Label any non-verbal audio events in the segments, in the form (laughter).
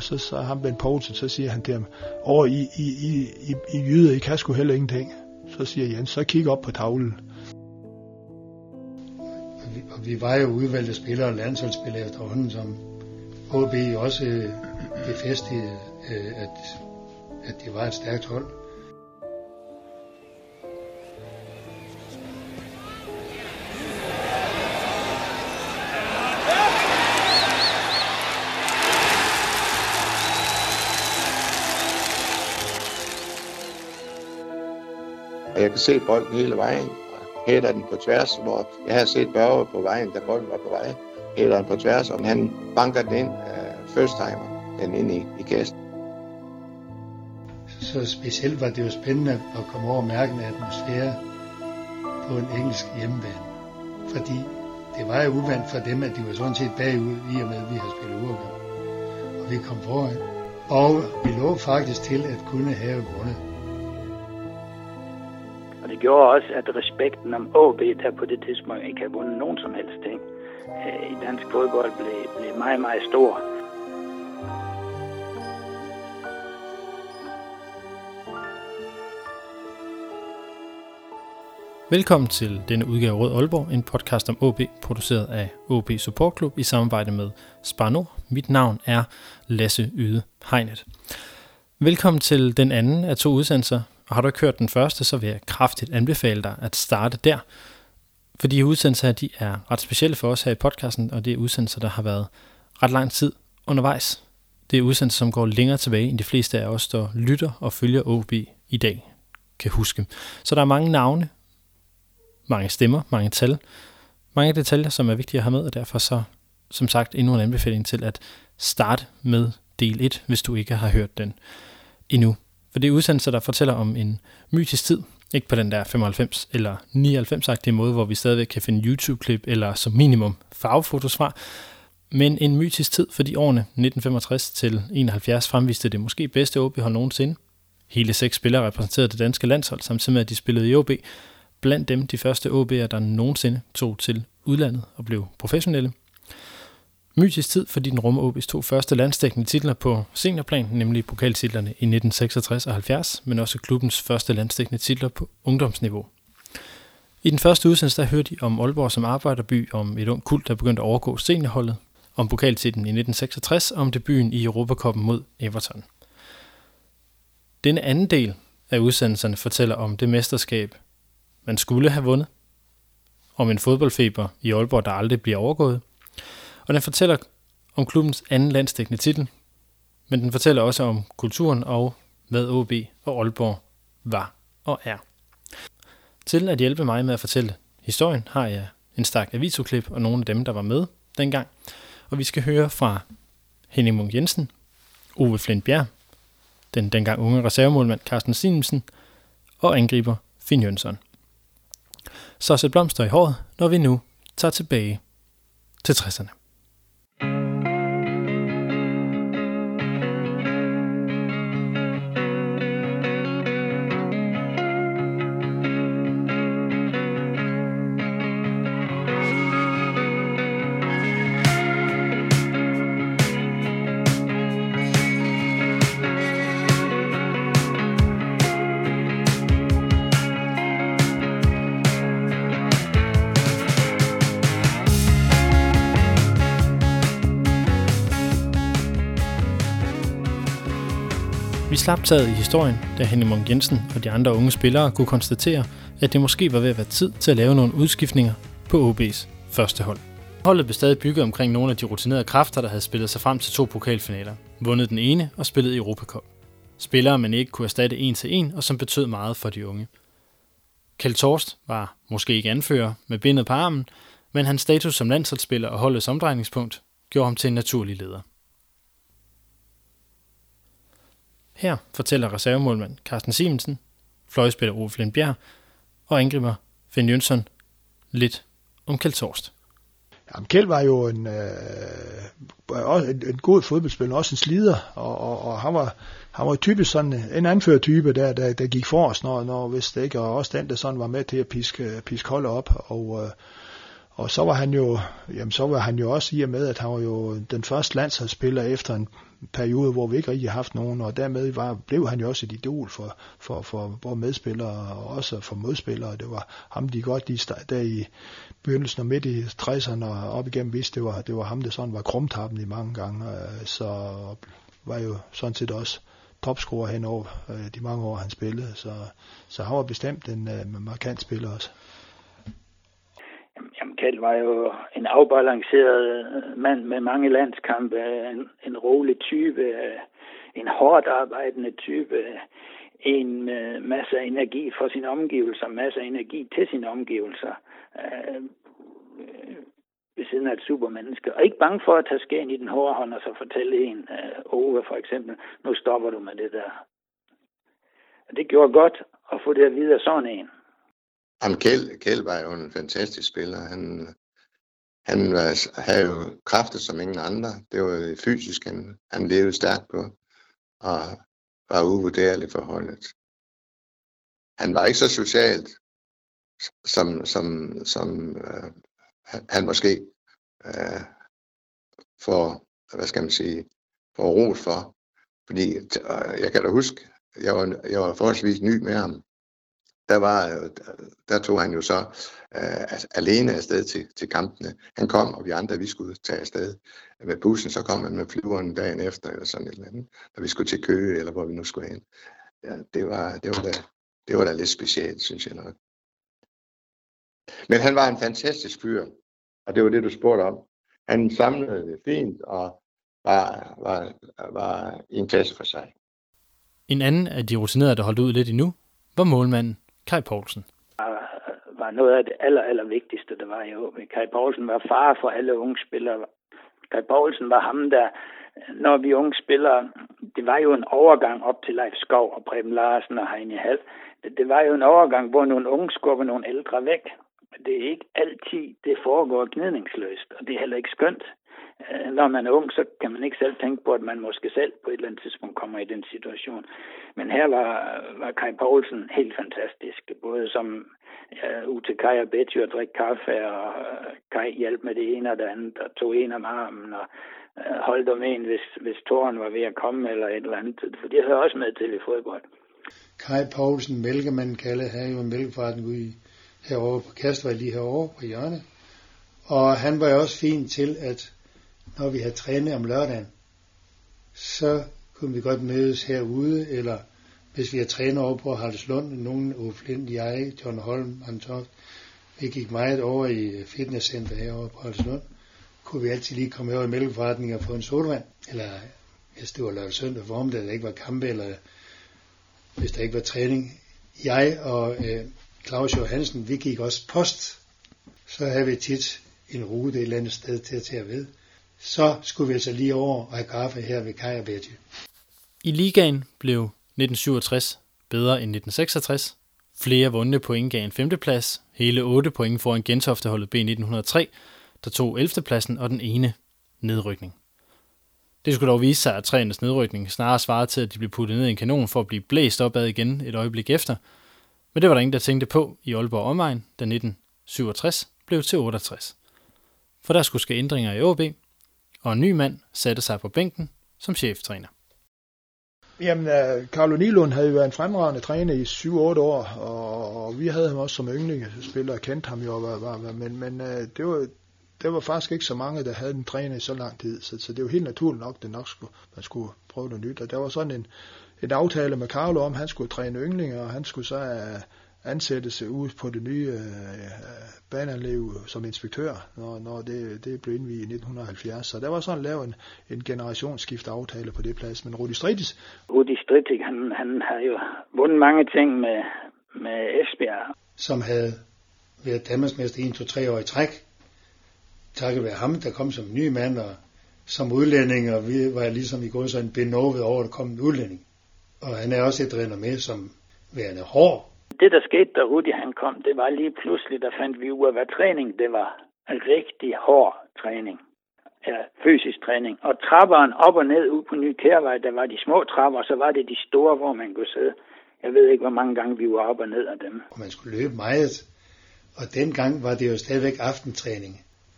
Og så, så ham Ben Poulsen, så siger han til ham, over I, I, I, I, I jyder, I kan sgu heller ingenting. Så siger Jens, så kig op på tavlen. Og vi, og vi var jo udvalgte spillere og landsholdsspillere efterhånden, som HB også øh, befæstede, øh, at, at det var et stærkt hold. Jeg kan se bolden hele vejen. Og hætter den på tværs, hvor jeg har set Børge på vejen, da bolden var på vej. Hætter den på tværs, og han banker den ind, uh, first timer, den ind i, i kassen. Så specielt var det jo spændende at komme over og mærke en atmosfære på en engelsk hjemmebane. Fordi det var jo uvandt for dem, at de var sådan set bagud, i og med, at vi har spillet uafgjort. Og vi kom foran. Og vi lå faktisk til at kunne have vundet. Det gjorde også, at respekten om AB, der på det tidspunkt ikke havde vundet nogen som helst ting, øh, i dansk fodbold blev, blev meget, meget stor. Velkommen til denne udgave Rød Aalborg, en podcast om OB, produceret af OB Support Club i samarbejde med Spar Nord. Mit navn er Lasse Yde Hegnet. Velkommen til den anden af to udsendelser, og har du ikke hørt den første, så vil jeg kraftigt anbefale dig at starte der. For de udsendelser her, de er ret specielle for os her i podcasten, og det er udsendelser, der har været ret lang tid undervejs. Det er udsendelser, som går længere tilbage, end de fleste af os, der lytter og følger OB i dag, kan huske. Så der er mange navne, mange stemmer, mange tal, mange detaljer, som er vigtige at have med, og derfor så, som sagt, endnu en anbefaling til at starte med del 1, hvis du ikke har hørt den endnu. For det er udsendelser, der fortæller om en mytisk tid, ikke på den der 95 eller 99-agtige måde, hvor vi stadigvæk kan finde YouTube-klip eller som minimum farvefotos fra, men en mytisk tid, fordi årene 1965 til 71 fremviste det måske bedste OB-hold nogensinde. Hele seks spillere repræsenterede det danske landshold, samtidig med at de spillede i OB, blandt dem de første OB'er, der nogensinde tog til udlandet og blev professionelle. Mytisk tid, fordi den rummer OB's to første landstækkende titler på seniorplan, nemlig pokaltitlerne i 1966 og 70, men også klubbens første landstækkende titler på ungdomsniveau. I den første udsendelse der hørte I om Aalborg som arbejderby, om et ung kult, der begyndte at overgå seniorholdet, om pokaltitlen i 1966 og om debuten i Europakoppen mod Everton. Denne anden del af udsendelserne fortæller om det mesterskab, man skulle have vundet, om en fodboldfeber i Aalborg, der aldrig bliver overgået, og den fortæller om klubbens anden landstækkende titel, men den fortæller også om kulturen og hvad OB og Aalborg var og er. Til at hjælpe mig med at fortælle historien, har jeg en stak avisoklip og nogle af dem, der var med dengang. Og vi skal høre fra Henning Munk Jensen, Ove Flint Bjerg, den dengang unge reservemålmand Carsten Simonsen og angriber Finn Jønsson. Så sæt blomster i håret, når vi nu tager tilbage til 60'erne. Vi i historien, da Henning Munk Jensen og de andre unge spillere kunne konstatere, at det måske var ved at være tid til at lave nogle udskiftninger på OB's første hold. Holdet blev stadig bygget omkring nogle af de rutinerede kræfter, der havde spillet sig frem til to pokalfinaler, vundet den ene og spillet i Europacup. Spillere, man ikke kunne erstatte en til en, og som betød meget for de unge. Kjeld Torst var måske ikke anfører med bindet på armen, men hans status som landsholdsspiller og holdets omdrejningspunkt gjorde ham til en naturlig leder. Her fortæller reservemålmand Carsten Simonsen, fløjspiller Ove Flindbjerg og angriber Finn Jønsson lidt om Kjeld Torst. Jamen, Kjeld var jo en, øh, også en, en god fodboldspiller, også en slider, og, og, og han var, han var typisk sådan en anførtype, der, der, der gik for os, når, når hvis det ikke, og også den, der sådan var med til at piske, piske holdet op, og, øh, og så var han jo, jamen så var han jo også i og med, at han var jo den første landsholdsspiller efter en periode, hvor vi ikke rigtig har haft nogen, og dermed var, blev han jo også et idol for, for, for både medspillere, og også for modspillere. Det var ham, de godt de der i begyndelsen og midt i 60'erne og op igennem vidste, det var, det var ham, der sådan var krumtappen i mange gange, øh, så var jo sådan set også topscorer henover øh, de mange år, han spillede, så, så han var bestemt en øh, markant spiller også. Michael var jo en afbalanceret mand med mange landskampe, en, en rolig type, en hårdt arbejdende type, en med masse energi for sine omgivelser, masser af energi til sine omgivelser, øh, ved siden af et supermenneske, og ikke bange for at tage skæen i den hårde hånd og så fortælle en, øh, Ove for eksempel, nu stopper du med det der. Og det gjorde godt at få det at vide af sådan en. Jamen, Kjeld, Kjeld var jo en fantastisk spiller. Han, han var, havde jo kræfter som ingen andre. Det var fysisk, han, han levede stærkt på, og var uvurderlig for holdet. Han var ikke så socialt, som, som, som øh, han måske øh, får, hvad skal man sige, får ros for. Fordi øh, jeg kan da huske, jeg var, jeg var forholdsvis ny med ham, der, var, øh, der tog han jo så øh, alene afsted til, til kampene. Han kom, og vi andre, vi skulle tage afsted med bussen, så kom han med flyveren dagen efter, eller sådan et eller andet, når vi skulle til Køge, eller hvor vi nu skulle hen. Ja, det var, det var, da, det var da lidt specielt, synes jeg nok. Men han var en fantastisk fyr, og det var det, du spurgte om. Han samlede det fint, og var, var, var i en klasse for sig. En anden af de rutinerede, der holdt ud lidt endnu, var målmanden Kai Poulsen. Ah, var noget af det aller, aller vigtigste, der var i OB. Kai Poulsen var far for alle unge spillere. Kai Poulsen var ham, der, når vi unge spillere, det var jo en overgang op til Leif Skov og Preben Larsen og Heine Hall. Det, det var jo en overgang, hvor nogle unge skubber nogle ældre væk. Det er ikke altid, det foregår gnidningsløst, og det er heller ikke skønt. Øh, når man er ung, så kan man ikke selv tænke på, at man måske selv på et eller andet tidspunkt kommer i den situation. Men her var, var Kai Poulsen helt fantastisk, både som ja, ud til Kai og Betty og drikke kaffe, og øh, Kai hjalp med det ene og det andet, og tog en om armen, og uh, holdt om en, hvis, hvis tåren var ved at komme, eller et eller andet. For det hører også med til i fodbold. Kai Poulsen, mælkemanden kaldet, havde jo en mælkeforretning ude i, herovre på Kastvej, lige herovre på hjørnet. Og han var jo også fin til, at når vi havde trænet om lørdagen, så kunne vi godt mødes herude, eller hvis vi har trænet over på Haraldslund, nogen, Ove Flint, jeg, John Holm, Anton, vi gik meget over i fitnesscenter herovre på Haraldslund, kunne vi altid lige komme over i mælkeforretningen og få en sodavand, eller hvis det var lørdag søndag formiddag, der ikke var kampe, eller hvis der ikke var træning. Jeg og øh, Claus Johansen, vi gik også post. Så havde vi tit en rute et eller andet sted til at tage ved så skulle vi altså lige over og have kaffe her ved Kaja Betty. I ligaen blev 1967 bedre end 1966. Flere vundne point gav en femteplads, hele 8 point foran gentofteholdet Gentofte-holdet B1903, der tog 11. pladsen og den ene nedrykning. Det skulle dog vise sig, at træernes nedrykning snarere svarede til, at de blev puttet ned i en kanon for at blive blæst opad igen et øjeblik efter. Men det var der ingen, der tænkte på i Aalborg Omegn, da 1967 blev til 68. For der skulle ske ændringer i OB, og en ny mand satte sig på bænken som cheftræner. Jamen, øh, Carlo Nilund havde jo været en fremragende træner i 7-8 år, og, vi havde ham også som yndlingsspiller, og kendte ham jo, var, var, var, men, men øh, det, var, det var faktisk ikke så mange, der havde en træner i så lang tid, så, så det var helt naturligt nok, det nok skulle, man skulle prøve noget nyt, og der var sådan en, en aftale med Carlo om, at han skulle træne yndlinger, og han skulle så uh, ansættelse ud på det nye øh, baneanlæg som inspektør, når, når det, det blev indvidet i 1970. Så der var sådan lavet en, en generationsskift aftale på det plads. Men Rudi Strittis... Rudi Strittis, han, han har jo vundet mange ting med, med Esbjerg. Som havde været Danmarksmester 1, 2, 3 år i træk. Takket være ham, der kom som ny mand, og som udlænding, og vi var ligesom i gået sådan benovet over, at der kom en udlænding. Og han er også et med som værende hård. Det, der skete, da Rudi han kom, det var lige pludselig, der fandt vi ud af, hvad træning det var. En rigtig hård træning. Ja, fysisk træning. Og trapperen op og ned ud på Ny Kærvej, der var de små trapper, så var det de store, hvor man kunne sidde. Jeg ved ikke, hvor mange gange vi var op og ned af dem. Og man skulle løbe meget. Og dengang var det jo stadigvæk aftentræning,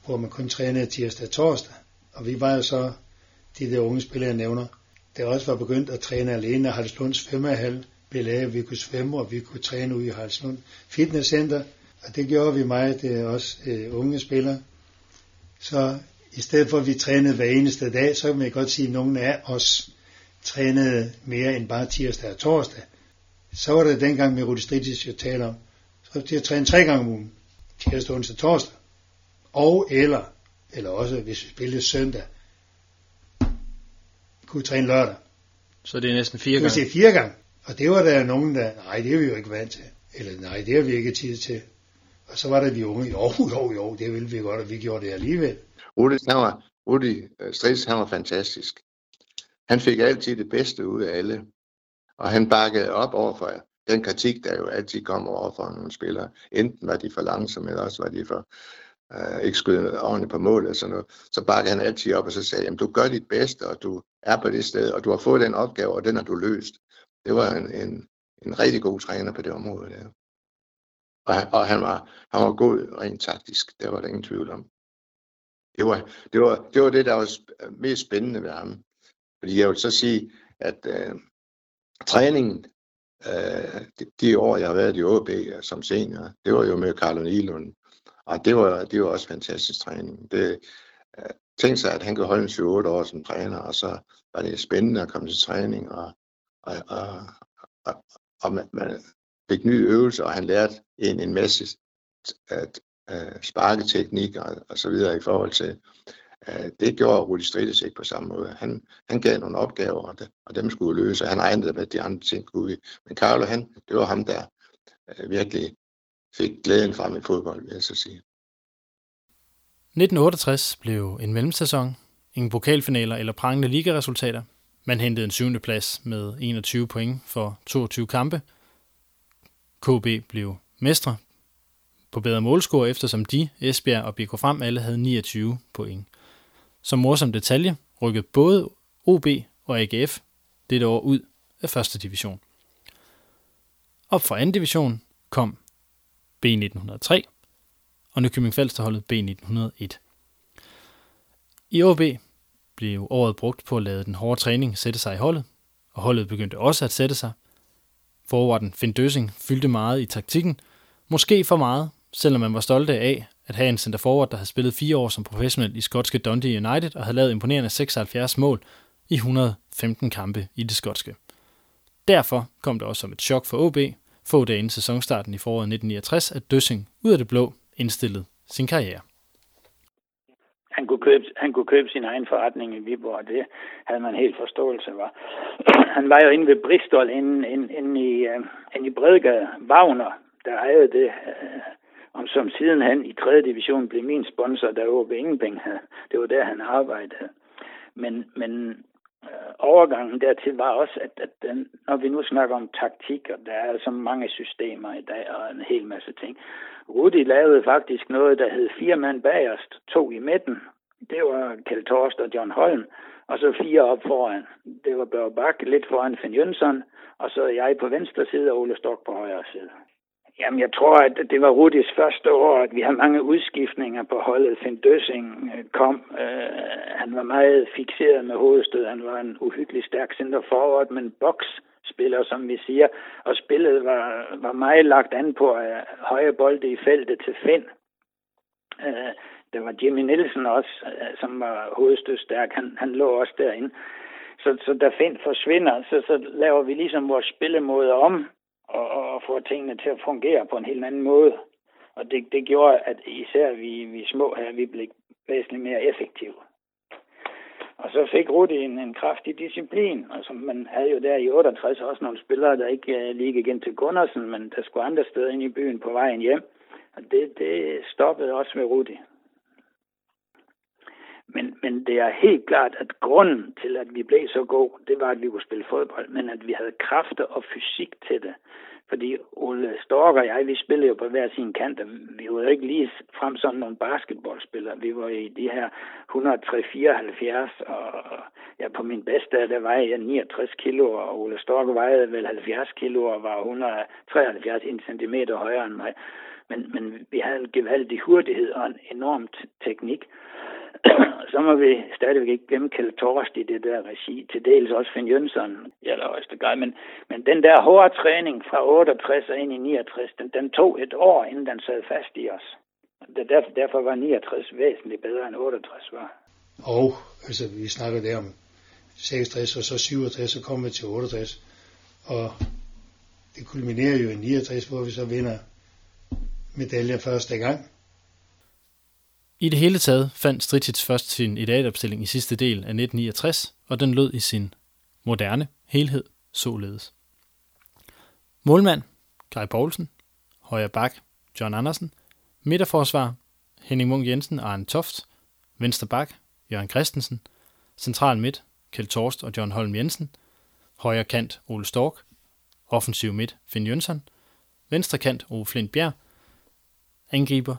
hvor man kun trænede tirsdag og torsdag. Og vi var jo så de der unge spillere, jeg nævner, der også var begyndt at træne alene. Halslunds svømmehal lavet, vi kunne svømme, og vi kunne træne ude i Halslund Fitnesscenter. Og det gjorde vi meget, det er også øh, unge spillere. Så i stedet for at vi trænede hver eneste dag, så kan man godt sige, at nogle af os trænede mere end bare tirsdag og torsdag. Så var det dengang med Rudi Stridtis, jeg taler om. Så til at træne tre gange om ugen. Tirsdag, onsdag, torsdag. Og eller, eller også hvis vi spillede søndag, kunne træne lørdag. Så det er næsten fire gange? Det er fire gange. Og det var der nogen, der, nej, det er vi jo ikke vant til. Eller nej, det har vi ikke tid til. Og så var der de unge, jo, jo, jo, det ville vi godt, og vi gjorde det alligevel. Rudi, han var, Rudi øh, Strids, han var fantastisk. Han fik altid det bedste ud af alle. Og han bakkede op over for den kritik, der jo altid kom over for nogle spillere. Enten var de for langsomme, eller også var de for øh, ikke skød ordentligt på mål og sådan noget. Så bakkede han altid op og så sagde, jamen du gør dit bedste, og du er på det sted, og du har fået den opgave, og den har du løst. Det var en, en, en rigtig god træner på det område der. Og, han, og han, var, han var god rent taktisk, der var der ingen tvivl om. Det var det, var, det, var det der var mest spændende ved ham. Fordi jeg vil så sige, at øh, træningen, øh, de, de år, jeg har været i OB som senior, det var jo med Carlo Nilund. Og det var, det var også fantastisk træning. Det, øh, tænk sig, at han kunne holde en 7-8 år som træner, og så var det spændende at komme til træning, og, og, og, og, og man, man fik nye øvelser, og han lærte en, en masse at, at sparketeknik og, og så videre i forhold til, uh, det gjorde Rudi Strides ikke på samme måde. Han, han gav nogle opgaver, og, det, og dem skulle løse, og han egnede, med, de andre ting kunne. Men Carlo, han, det var ham, der uh, virkelig fik glæden frem i fodbold, vil jeg så sige. 1968 blev en mellemsæson, ingen pokalfinaler eller prangende ligaresultater. Man hentede en syvende plads med 21 point for 22 kampe. KB blev mestre på bedre målscore, eftersom de, Esbjerg og BK Frem, alle havde 29 point. Som morsom detalje rykkede både OB og AGF dette år ud af første division. Op fra anden division kom B1903 og Nykøbing Falsterholdet B1901. I OB blev året brugt på at lade den hårde træning sætte sig i holdet, og holdet begyndte også at sætte sig. Forwarden Finn Døsing fyldte meget i taktikken, måske for meget, selvom man var stolte af at have en center forward, der havde spillet fire år som professionel i skotske Dundee United og havde lavet imponerende 76 mål i 115 kampe i det skotske. Derfor kom det også som et chok for OB, få dage inden sæsonstarten i foråret 1969, at Døssing ud af det blå indstillede sin karriere. Han kunne, købe, han kunne købe sin egen forretning i Viborg, og det havde man helt forståelse for. (clears throat) Han var jo inde ved Bristol, inde, inde, inde, i, uh, inde i Bredegade. Wagner, der ejede det, øh, uh, om som sidenhen i 3. division blev min sponsor, der OB Ingenpeng havde. Det var der, han arbejdede. Men, men Øh, overgangen dertil var også, at, at den, når vi nu snakker om taktik, og der er så mange systemer i dag og en hel masse ting. Rudi lavede faktisk noget, der hed fire mand bagerst, to i midten. Det var Kjeld Torst og John Holm, og så fire op foran. Det var Børge Bak lidt foran Finn Jønsson, og så jeg på venstre side og Ole Stok på højre side. Jamen, jeg tror, at det var Rudis første år, at vi har mange udskiftninger på holdet. Finn Døsing øh, kom. Øh, han var meget fixeret med hovedstød. Han var en uhyggelig stærk center forward, men boksspiller, som vi siger. Og spillet var, var meget lagt an på øh, høje bolde i feltet til Finn. Øh, der var Jimmy Nielsen også, øh, som var hovedstødstærk. Han, han lå også derinde. Så, så da Finn forsvinder, så, så laver vi ligesom vores spillemåde om og, og få tingene til at fungere på en helt anden måde. Og det, det gjorde, at især vi, vi små her, vi blev væsentligt mere effektive. Og så fik Rudi en, en kraftig disciplin, og som man havde jo der i 68 også nogle spillere, der ikke uh, lige igen til Gundersen, men der skulle andre steder ind i byen på vejen hjem. Og det, det stoppede også med Rudi. Men, men det er helt klart, at grunden til, at vi blev så gode, det var, at vi kunne spille fodbold, men at vi havde kræfter og fysik til det. Fordi Ole Stork og jeg, vi spillede jo på hver sin kant, og vi var jo ikke lige frem sådan nogle basketballspillere. Vi var i de her 174, og ja, på min bedste, der vejede jeg 69 kilo, og Ole Stork vejede vel 70 kilo og var 173 cm højere end mig. Men, men vi havde en gevaldig hurtighed og en enormt teknik. (coughs) så må vi stadigvæk ikke glemme Kjeld Torst i det der regi, til dels også Finn Jønsson eller allerhøjeste grad. Men, men den der hårde træning fra 68 og ind i 69, den, den tog et år, inden den sad fast i os. Det, derfor, derfor var 69 væsentligt bedre end 68 var. Og altså, vi snakker der om 66 og så 67, så kommer vi til 68. Og det kulminerer jo i 69, hvor vi så vinder medaljer første gang. I det hele taget fandt Stritits først sin idealopstilling i sidste del af 1969, og den lød i sin moderne helhed således. Målmand, Kai Poulsen, højre bak, John Andersen, midterforsvar, Henning Munk Jensen og Arne Toft, venstre bak, Jørgen Christensen, central midt, Kjeld Torst og John Holm Jensen, højre kant, Ole Stork, offensiv midt, Finn Jønsson, venstre kant, Ove Flint Bjerg, angriber,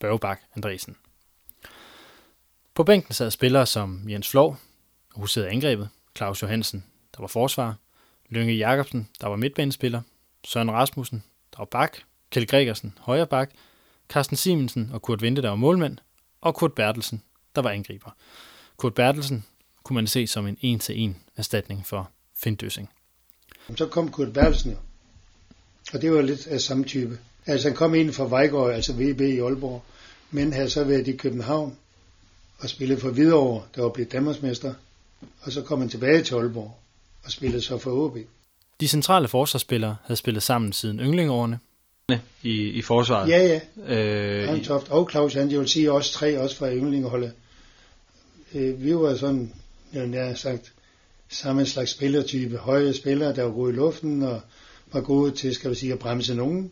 Børgebak Andresen. På bænken sad spillere som Jens Flov, der huserede angrebet, Claus Johansen, der var forsvar, Lønge Jacobsen, der var midtbanespiller, Søren Rasmussen, der var bak, Kjeld Gregersen, højre bak, Carsten Simensen og Kurt Vente, der var målmand, og Kurt Bertelsen, der var angriber. Kurt Bertelsen kunne man se som en en-til-en erstatning for Finn Døssing. Så kom Kurt Bertelsen, og det var lidt af samme type. Altså han kom ind fra Vejgaard, altså VB i Aalborg, men havde så været i København og spillet for Hvidovre, der var blevet Danmarksmester, og så kom han tilbage til Aalborg og spillede så for OB. De centrale forsvarsspillere havde spillet sammen siden yndlingårene. I, i forsvaret? Ja, ja. Øh, Hantoft og Claus Hansen, jeg vil sige også tre, også fra yndlingeholdet. Øh, vi var sådan, jeg har sagt, samme slags spillertype. Høje spillere, der var gode i luften og var gode til, skal vi sige, at bremse nogen.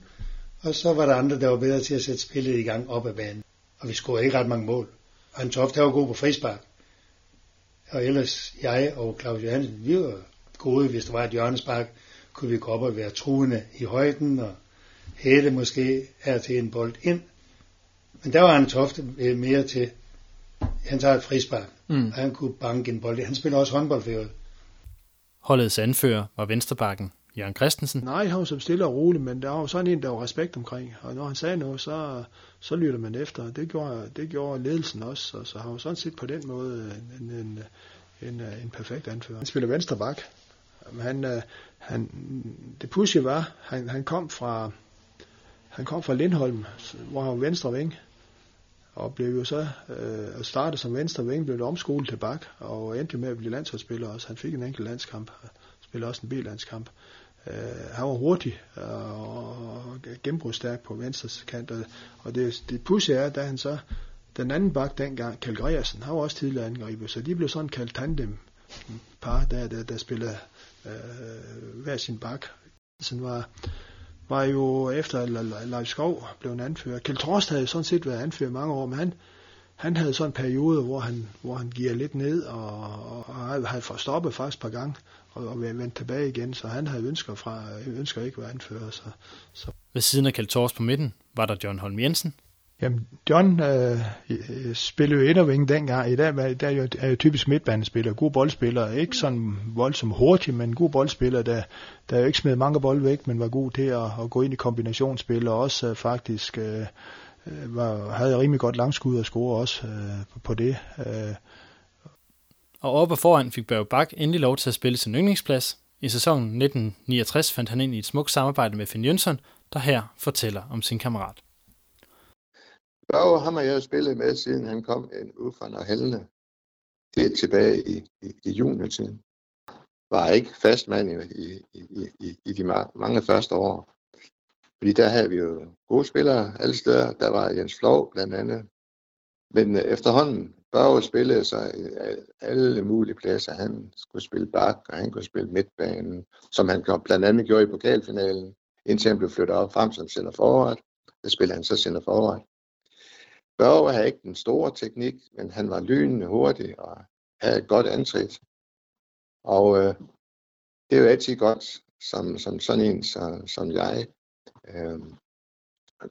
Og så var der andre, der var bedre til at sætte spillet i gang op ad banen. Og vi scorede ikke ret mange mål. Og han Toft, var god på frispark. Og ellers jeg og Claus Johansen, vi var gode, hvis der var et hjørnespark, kunne vi gå op og være truende i højden, og hætte måske er til en bold ind. Men der var han Toft mere til, han tager et frispark, mm. og han kunne banke en bold. Han spiller også håndbold for Holdets anfører var venstrebakken Jørgen Christensen? Nej, han var som stille og rolig, men der var jo sådan en, der var respekt omkring. Og når han sagde noget, så, så lytter man efter. Det gjorde, det gjorde ledelsen også. Og så har han sådan set på den måde en, en, en, en perfekt anfører. Han spiller venstre bak. Han, han, det pudsige var, han, han kom fra han kom fra Lindholm, hvor han var venstre ving, og blev jo så øh, startet som venstre ving, blev omskolet til bak, og endte med at blive landsholdsspiller også. Han fik en enkelt landskamp, spillede også en B-landskamp. Øh, han var hurtig og gennembrudsstærk på venstre kant, og, og det, det pudsige er, da han så, den anden bak dengang, Kjell Gregersen, han var også tidligere angriber, så de blev sådan kaldt tandem par, der, der, der spillede øh, hver sin bak. Så var, var jo efter Leif Skov blev en anfører. Kjeld Trost havde sådan set været anfører mange år, men han, han havde sådan en periode, hvor han, hvor han giver lidt ned, og, og, og havde fået stoppet faktisk et par gange, og, og vendt tilbage igen, så han havde ønsker, fra, ønsker ikke at være anfører. Så, så. Ved siden af Kjeld Tors på midten var der John Holm Jensen. Jamen, John øh, spillede jo inderving dengang. I dag der er, jo, er jo typisk midtbanespiller, god boldspiller. Ikke sådan voldsomt hurtig, men god boldspiller, der, der jo ikke smed mange bold væk, men var god til at, at gå ind i kombinationsspil, og også øh, faktisk øh, var, havde rimelig godt langskud og score også øh, på det. Øh, og oppe foran fik Børge Bak endelig lov til at spille sin yndlingsplads. I sæsonen 1969 fandt han ind i et smukt samarbejde med Finn Jønsson, der her fortæller om sin kammerat. Børge, ham har jeg jo spillet med, siden han kom en ud fra Nørhelne. Det er tilbage i, i, i juniortiden. Var ikke fastmand i, i, i, i de mange første år. Fordi der havde vi jo gode spillere alle steder. Der var Jens Flov blandt andet. Men øh, efterhånden Børge spillede sig øh, alle mulige pladser. Han skulle spille bak, og han kunne spille midtbanen, som han blandt andet gjorde i pokalfinalen, indtil han blev flyttet op frem som sender forret. Der spillede han så sender forret. Børge havde ikke den store teknik, men han var lynende hurtig og havde et godt antrit. Og øh, det er jo altid godt, som, som sådan en som, som jeg, øh,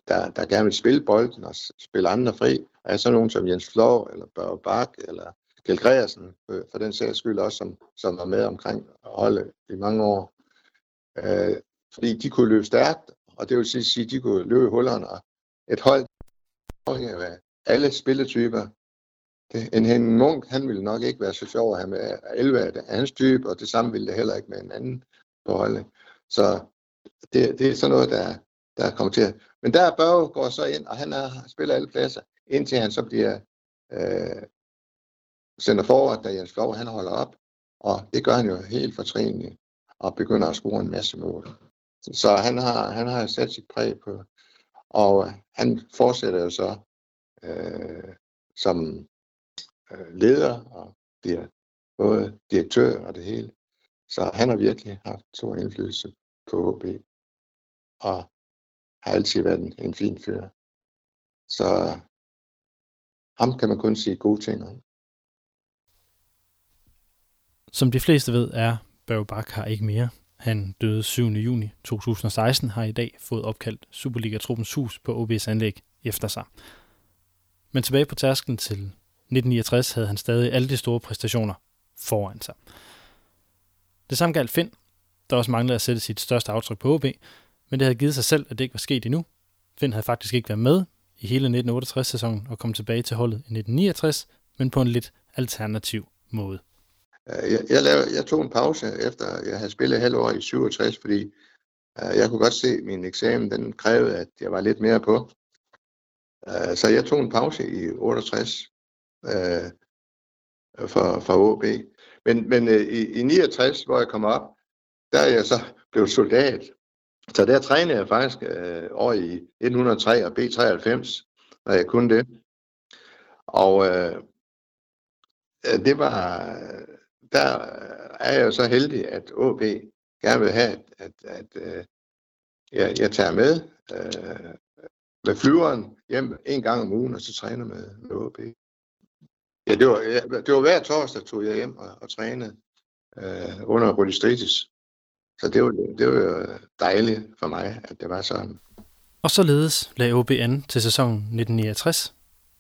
der, der gerne vil spille bolden og spille andre fri. Og er sådan nogen som Jens Flor, eller Børge Bak, eller Kjeld Gregersen, øh, for den sags skyld også, som, som var med omkring holdet i mange år. Øh, fordi de kunne løbe stærkt, og det vil sige, at de kunne løbe hullerne. Og et hold af alle spilletyper. En Henning Munk, han ville nok ikke være så sjov at have med 11 af hans type, og det samme ville det heller ikke med en anden på holdet. Så det, det er sådan noget, der, der kommer til. Men der Børge går så ind, og han er, spiller alle pladser, indtil han så bliver øh, sender forward, da Jens Flov han holder op. Og det gør han jo helt fortrinligt, og begynder at score en masse mål. Så han har, han har sat sit præg på, og han fortsætter jo så øh, som øh, leder og bliver både direktør og det hele. Så han har virkelig haft stor indflydelse på HB, og har altid været en, en fin fyr. Så ham kan man kun sige gode ting om. Som de fleste ved, er Børge Bak har ikke mere. Han døde 7. juni 2016, har i dag fået opkaldt Superliga-truppens hus på OB's anlæg efter sig. Men tilbage på tærsken til 1969 havde han stadig alle de store præstationer foran sig. Det samme galt Finn, der også manglede at sætte sit største aftryk på OB, men det havde givet sig selv, at det ikke var sket endnu. Finn havde faktisk ikke været med i hele 1968-sæsonen og kom tilbage til holdet i 1969, men på en lidt alternativ måde. Øh, jeg, jeg, lavede, jeg tog en pause efter jeg havde spillet halvår i 67, fordi uh, jeg kunne godt se, at min eksamen den krævede, at jeg var lidt mere på. Uh, så jeg tog en pause i 68 uh, for, for OB. Men, men uh, i, i 69, hvor jeg kom op, der er jeg så blevet soldat. Så der trænede jeg faktisk øh, over i 1903 og B93, når jeg kunne det. Og øh, øh det var der øh, er jeg jo så heldig, at OB gerne vil have, at, at, at jeg, jeg tager med øh, med flyveren hjem en gang om ugen, og så træner med, med OB. Ja, det var, ja, det var hver torsdag, tog jeg hjem og, og trænede øh, under Rodistritis. Så det var, det var øh, dejligt for mig, at det var sådan. Og således lagde OB an til sæsonen 1969.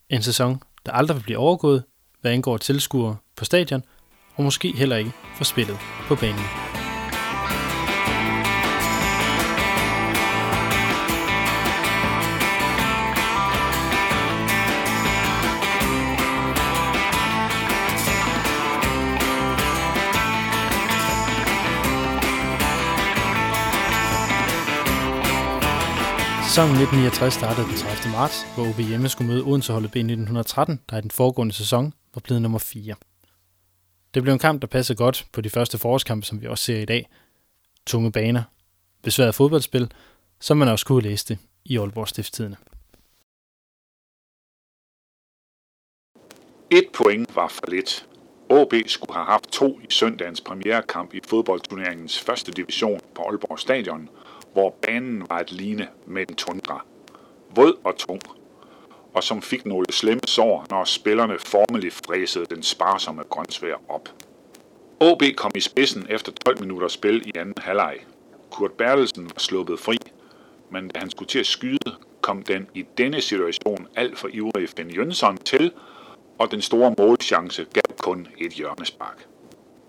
En sæson, der aldrig vil blive overgået, hvad angår tilskuere på stadion – og måske heller ikke for spillet på banen. Sæsonen 1969 startede den 30. marts, hvor OB hjemme skulle møde Odense holdet B 1913, der i den foregående sæson var blevet nummer 4. Det blev en kamp, der passede godt på de første forårskampe, som vi også ser i dag. Tunge baner, besværet fodboldspil, som man også kunne læse det i Aalborg Stifttidene. Et point var for lidt. OB skulle have haft to i søndagens premierekamp i fodboldturneringens første division på Aalborg Stadion, hvor banen var at ligne med en tundra. Våd og tung, og som fik nogle slemme sår, når spillerne formelig fræsede den sparsomme grøntsvær op. OB kom i spidsen efter 12 minutter spil i anden halvleg. Kurt Bertelsen var sluppet fri, men da han skulle til at skyde, kom den i denne situation alt for ivrige Finn Jønsson til, og den store målchance gav kun et hjørnespark.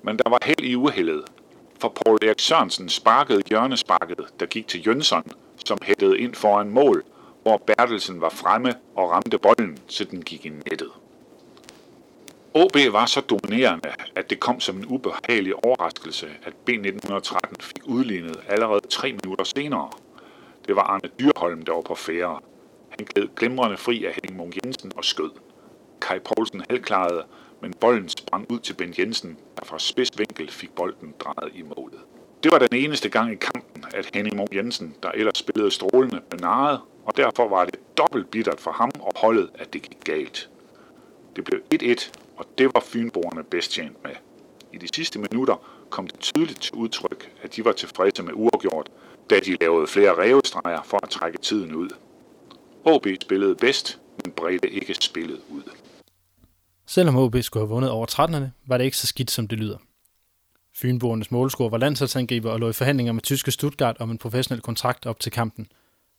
Men der var held i uheldet, for Paul Erik Sørensen sparkede hjørnesparket, der gik til Jønsson, som hættede ind foran mål – hvor Bertelsen var fremme og ramte bolden, så den gik i nettet. OB var så dominerende, at det kom som en ubehagelig overraskelse, at B1913 fik udlignet allerede tre minutter senere. Det var Arne Dyrholm, der var på færre. Han gled glimrende fri af Henning Munk Jensen og skød. Kai Poulsen halvklarede, men bolden sprang ud til Ben Jensen, der fra spidsvinkel fik bolden drejet i målet. Det var den eneste gang i kampen, at Henning Munk Jensen, der ellers spillede strålende, blev narret og derfor var det dobbelt bittert for ham og holdet, at det gik galt. Det blev 1-1, og det var Fynborgerne bedst tjent med. I de sidste minutter kom det tydeligt til udtryk, at de var tilfredse med uafgjort, da de lavede flere revestreger for at trække tiden ud. OB spillede bedst, men bredte ikke spillet ud. Selvom OB skulle have vundet over 13'erne, var det ikke så skidt, som det lyder. Fynboernes målscorer var landsholdsangriber og lå i forhandlinger med tyske Stuttgart om en professionel kontrakt op til kampen.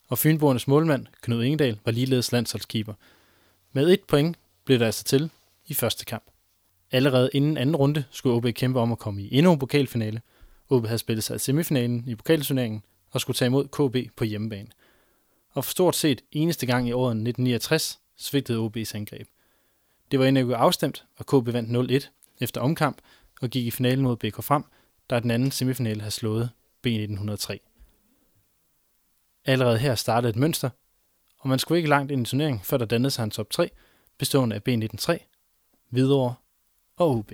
Og Fynboernes målmand, Knud Ingedal, var ligeledes landsholdskeeper. Med et point blev der altså til i første kamp. Allerede inden anden runde skulle OB kæmpe om at komme i endnu en pokalfinale. OB havde spillet sig i semifinalen i pokalturneringen og skulle tage imod KB på hjemmebane. Og for stort set eneste gang i året 1969 svigtede OB's angreb. Det var endnu afstemt, og KB vandt 0-1 efter omkamp og gik i finalen mod BK Frem, der den anden semifinale havde slået B1903. Allerede her startede et mønster, og man skulle ikke langt ind i turneringen, før der dannede sig en top 3, bestående af B193, Hvidovre og OB.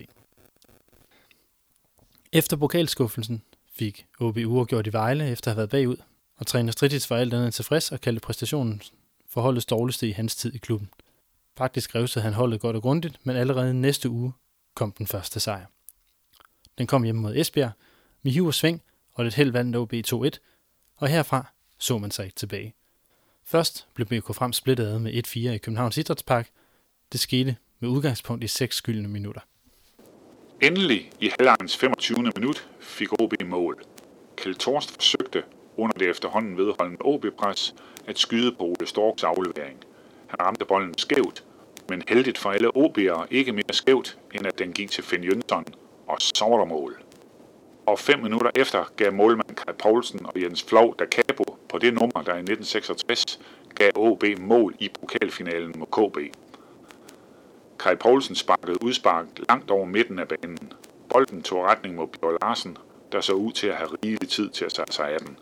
Efter pokalskuffelsen fik OB uafgjort i Vejle efter at have været bagud, og træner Strittis var alt andet tilfreds og kaldte præstationen for holdets dårligste i hans tid i klubben. Faktisk revsede han holdet godt og grundigt, men allerede næste uge kom den første sejr. Den kom hjemme mod Esbjerg, med hiv og sving, og lidt held vandt OB 2-1, og herfra så man sig ikke tilbage. Først blev BK Frem splittet ad med 1-4 i Københavns Idrætspark. Det skete med udgangspunkt i 6 skyldende minutter. Endelig i halvlegens 25. minut fik OB mål. Kjeld Torst forsøgte under det efterhånden vedholdende OB-pres at skyde på Ole Storks aflevering. Han ramte bolden skævt, men heldigt for alle OB'ere ikke mere skævt, end at den gik til Finn Jønsson, og så var der mål. Og fem minutter efter gav målmand Kai Poulsen og Jens Flov da Cabo på det nummer, der i 1966 gav OB mål i pokalfinalen mod KB. Kai Poulsen sparkede udspark langt over midten af banen. Bolden tog retning mod Bjørn Larsen, der så ud til at have rigelig tid til at tage sig af den.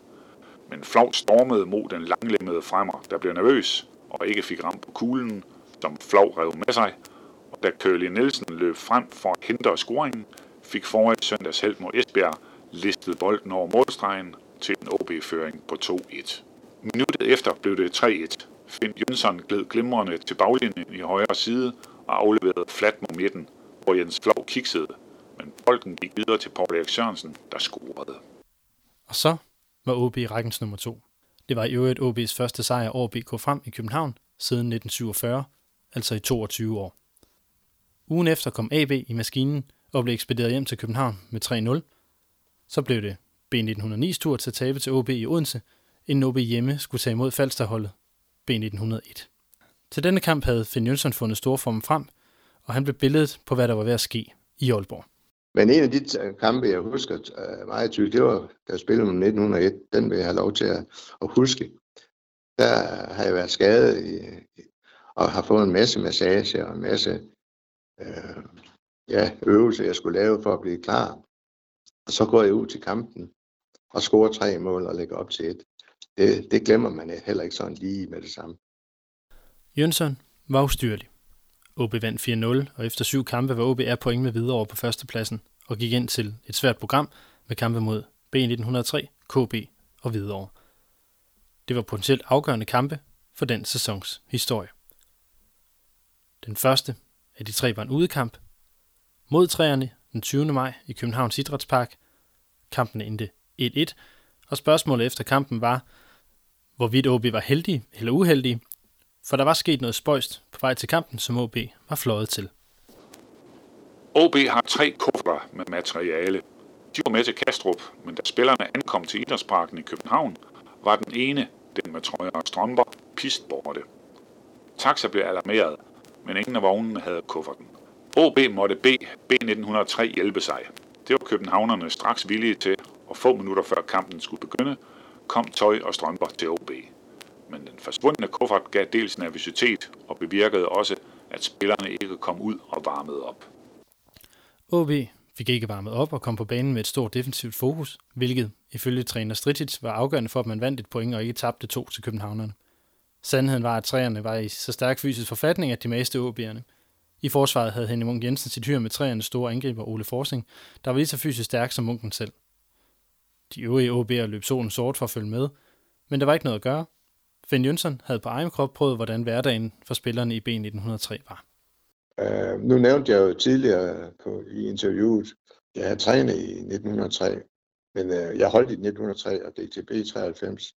Men Flov stormede mod den langlemmede fremmer, der blev nervøs og ikke fik ramt på kuglen, som Flov rev med sig. Og da Curly Nielsen løb frem for at hindre scoringen, fik forrige søndags held mod Esbjerg listet bolden over målstregen til en OB-føring på 2-1. Minuttet efter blev det 3-1. Finn Jønsson gled glimrende til baglinjen i højre side og afleverede fladt mod midten, hvor Jens Flov kiksede, men bolden gik videre til Paul Erik Sørensen, der scorede. Og så var OB i rækkens nummer to. Det var i øvrigt OB's første sejr over BK Frem i København siden 1947, altså i 22 år. Ugen efter kom AB i maskinen og blev ekspederet hjem til København med 3-0. Så blev det B1909's tur til at tabe til OB i Odense, inden OB hjemme skulle tage imod Falsterholdet B1901. Til denne kamp havde Finn Jønsson fundet storformen frem, og han blev billedet på, hvad der var ved at ske i Aalborg. Men en af de kampe, jeg husker øh, meget tydeligt, det var, da jeg spillede om 1901. Den vil jeg have lov til at, at huske. Der har jeg været skadet i, og har fået en masse massage og en masse øh, ja, øvelser, jeg skulle lave for at blive klar. Og så går jeg ud til kampen og scorer tre mål og lægger op til et. Det, det glemmer man heller ikke sådan lige med det samme. Jønsson var ustyrlig. OB vandt 4-0, og efter syv kampe var OB er point med videre over på førstepladsen og gik ind til et svært program med kampe mod B1903, KB og Hvidovre. Det var potentielt afgørende kampe for den sæsons historie. Den første af de tre var en udekamp mod træerne den 20. maj i Københavns Idrætspark. Kampen endte 1-1, og spørgsmålet efter kampen var, hvorvidt OB var heldige eller uheldige, for der var sket noget spøjst på vej til kampen, som OB var fløjet til. OB har tre kufferter med materiale. De var med til Kastrup, men da spillerne ankom til Idrætsparken i København, var den ene, den med trøjer og strømper, pistborte. Taxa blev alarmeret, men ingen af vognene havde kufferten. OB måtte B, B1903 hjælpe sig. Det var københavnerne straks villige til, og få minutter før kampen skulle begynde, kom tøj og strømper til OB. Men den forsvundne kuffert gav dels nervøsitet og bevirkede også, at spillerne ikke kom ud og varmede op. OB fik ikke varmet op og kom på banen med et stort defensivt fokus, hvilket ifølge træner Stritic var afgørende for, at man vandt et point og ikke tabte to til københavnerne. Sandheden var, at træerne var i så stærk fysisk forfatning, at de maste OB'erne. I forsvaret havde Henning Munk Jensen sit hyr med træernes store angriber Ole Forsing, der var lige så fysisk stærk som Munken selv. De øvrige OB'er løb solen sort for at følge med, men der var ikke noget at gøre. Finn Jønsson havde på egen krop prøvet, hvordan hverdagen for spillerne i B1903 var. Uh, nu nævnte jeg jo tidligere på, i interviewet, jeg havde trænet i 1903, men uh, jeg holdt i 1903 og DTB 93.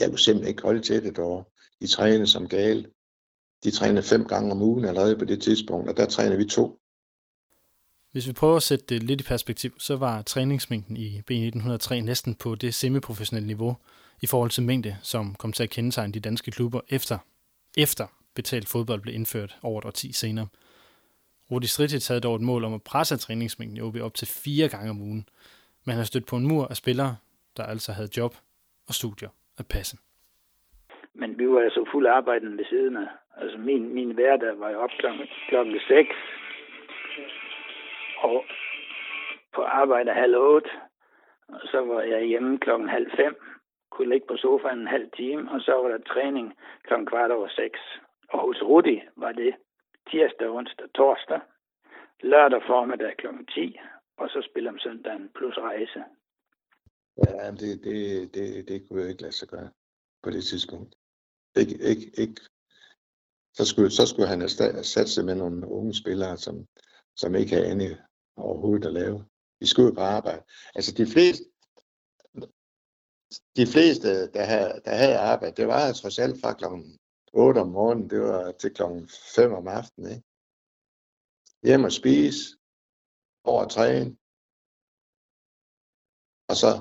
Jeg kunne simpelthen ikke holde til det år. De trænede som gale. de trænede fem gange om ugen allerede på det tidspunkt, og der trænede vi to. Hvis vi prøver at sætte det lidt i perspektiv, så var træningsmængden i B1903 næsten på det semiprofessionelle niveau i forhold til mængde, som kom til at kendetegne de danske klubber efter, efter betalt fodbold blev indført over et årti senere. Rudi Stritic havde dog et mål om at presse træningsmængden i OB op til fire gange om ugen, men han har stødt på en mur af spillere, der altså havde job og studier at passe. Men vi var altså fuld arbejden ved siden af. Altså min, min hverdag var jo op klokken, klokken 6, og på arbejde halv 8. og så var jeg hjemme klokken halv 5. kunne ligge på sofaen en halv time, og så var der træning klokken kvart over 6. Og hos Rudi var det tirsdag, onsdag, torsdag, lørdag formiddag klokken 10, og så spiller om søndagen plus rejse. Ja, det, det, det, det kunne jeg ikke lade sig gøre på det tidspunkt. Ikke, ikke, ikke. Så, skulle, så skulle han have sat sig med nogle unge spillere, som, som ikke havde andet overhovedet at lave. De skulle jo bare arbejde. Altså de fleste, de fleste der, havde, der havde arbejde, det var trods alt fra klokken 8 om morgenen, det var til klokken 5 om aftenen. Ikke? Hjem og spise, over at træne, og så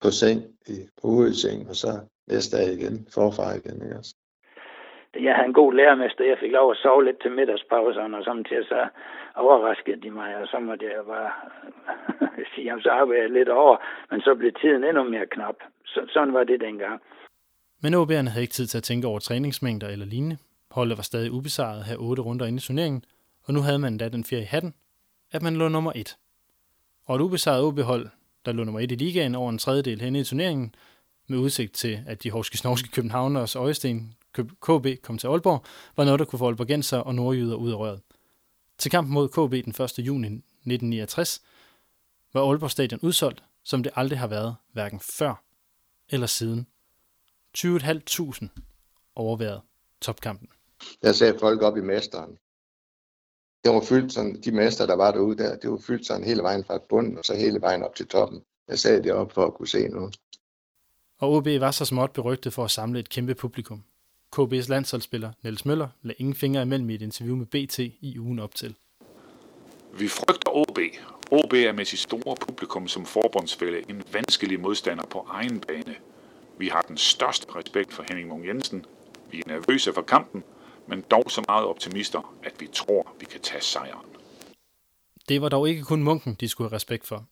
på seng, i, på hovedseng, og så næste dag igen, forfra igen. Ikke også? Jeg havde en god lærermester, jeg fik lov at sove lidt til middagspauserne, og samtidig så overraskede de mig, og så måtte jeg bare (laughs) sige, at så arbejdede jeg lidt over, men så blev tiden endnu mere knap. Så, sådan var det dengang. Men OB'erne havde ikke tid til at tænke over træningsmængder eller lignende. Holdet var stadig ubesejret her otte runder inde i turneringen, og nu havde man da den fjerde i hatten, at man lå nummer et. Og et ubesejret OB-hold, der lå nummer et i ligaen over en tredjedel henne i turneringen, med udsigt til, at de hovske snorske københavners Øjesten KB kom til Aalborg, var noget, der kunne få Aalborgenser og nordjyder ud af røret. Til kampen mod KB den 1. juni 1969 var Aalborg Stadion udsolgt, som det aldrig har været, hverken før eller siden 20.500 overværet topkampen. Der sagde folk op i mesteren. Det var fyldt sådan, de mester, der var derude der, det var fyldt sådan hele vejen fra bunden, og så hele vejen op til toppen. Jeg sagde det op for at kunne se noget. Og OB var så småt berygtet for at samle et kæmpe publikum. KB's landsholdsspiller Niels Møller lagde ingen fingre imellem i et interview med BT i ugen op til. Vi frygter OB. OB er med sit store publikum som forbundsfælde en vanskelig modstander på egen bane. Vi har den største respekt for Henning Munk Jensen. Vi er nervøse for kampen, men dog så meget optimister, at vi tror, vi kan tage sejren. Det var dog ikke kun munken, de skulle have respekt for.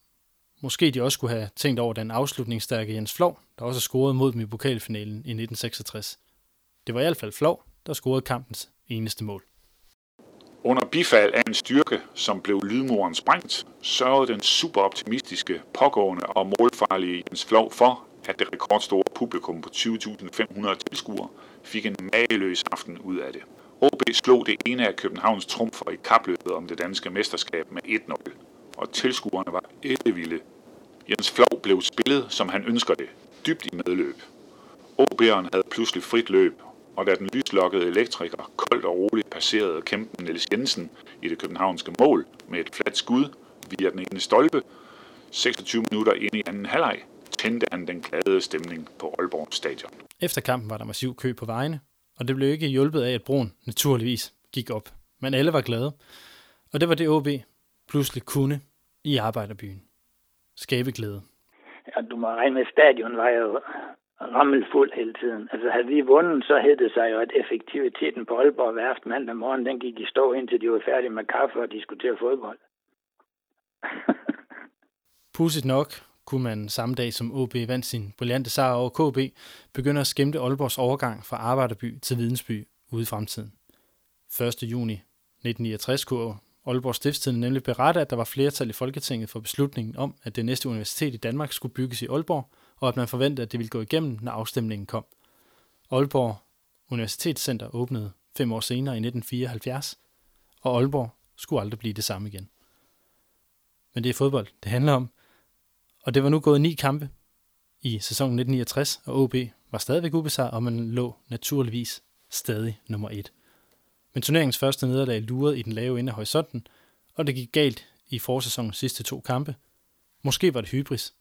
Måske de også skulle have tænkt over den afslutningsstærke Jens Flov, der også scorede mod dem i pokalfinalen i 1966. Det var i hvert fald Flov, der scorede kampens eneste mål. Under bifald af en styrke, som blev lydmuren sprængt, sørgede den superoptimistiske, pågående og målfarlige Jens Flov for, at det rekordstore publikum på 20.500 tilskuere fik en mageløs aften ud af det. OB slog det ene af Københavns trumfer i kapløbet om det danske mesterskab med 1-0, og tilskuerne var vilde. Jens Flov blev spillet, som han ønsker det, dybt i medløb. OB'eren havde pludselig frit løb, og da den lyslokkede elektriker koldt og roligt passerede kæmpen Niels Jensen i det københavnske mål med et fladt skud via den ene stolpe, 26 minutter ind i anden halvleg, tændte han den glade stemning på Aalborg Stadion. Efter kampen var der massiv kø på vejene, og det blev ikke hjulpet af, at broen naturligvis gik op. Men alle var glade, og det var det OB pludselig kunne i Arbejderbyen. Skabe glæde. Ja, du må regne med, at stadion var jo rammelfuld hele tiden. Altså havde vi vundet, så hed det sig jo, at effektiviteten på Aalborg Værft mandag morgen, den gik i stå, indtil de var færdige med kaffe og diskutere fodbold. (laughs) Pudsigt nok kunne man samme dag som OB vandt sin brillante sejr over KB, begynde at skæmte Aalborgs overgang fra Arbejderby til Vidensby ude i fremtiden. 1. juni 1969 kunne Aalborg Stiftstidende nemlig berette, at der var flertal i Folketinget for beslutningen om, at det næste universitet i Danmark skulle bygges i Aalborg, og at man forventede, at det ville gå igennem, når afstemningen kom. Aalborg Universitetscenter åbnede fem år senere i 1974, og Aalborg skulle aldrig blive det samme igen. Men det er fodbold, det handler om, og det var nu gået ni kampe i sæsonen 1969, og OB var stadigvæk ubesejret, og man lå naturligvis stadig nummer et. Men turneringens første nederlag lurede i den lave ende af horisonten, og det gik galt i forsæsonens sidste to kampe. Måske var det hybris.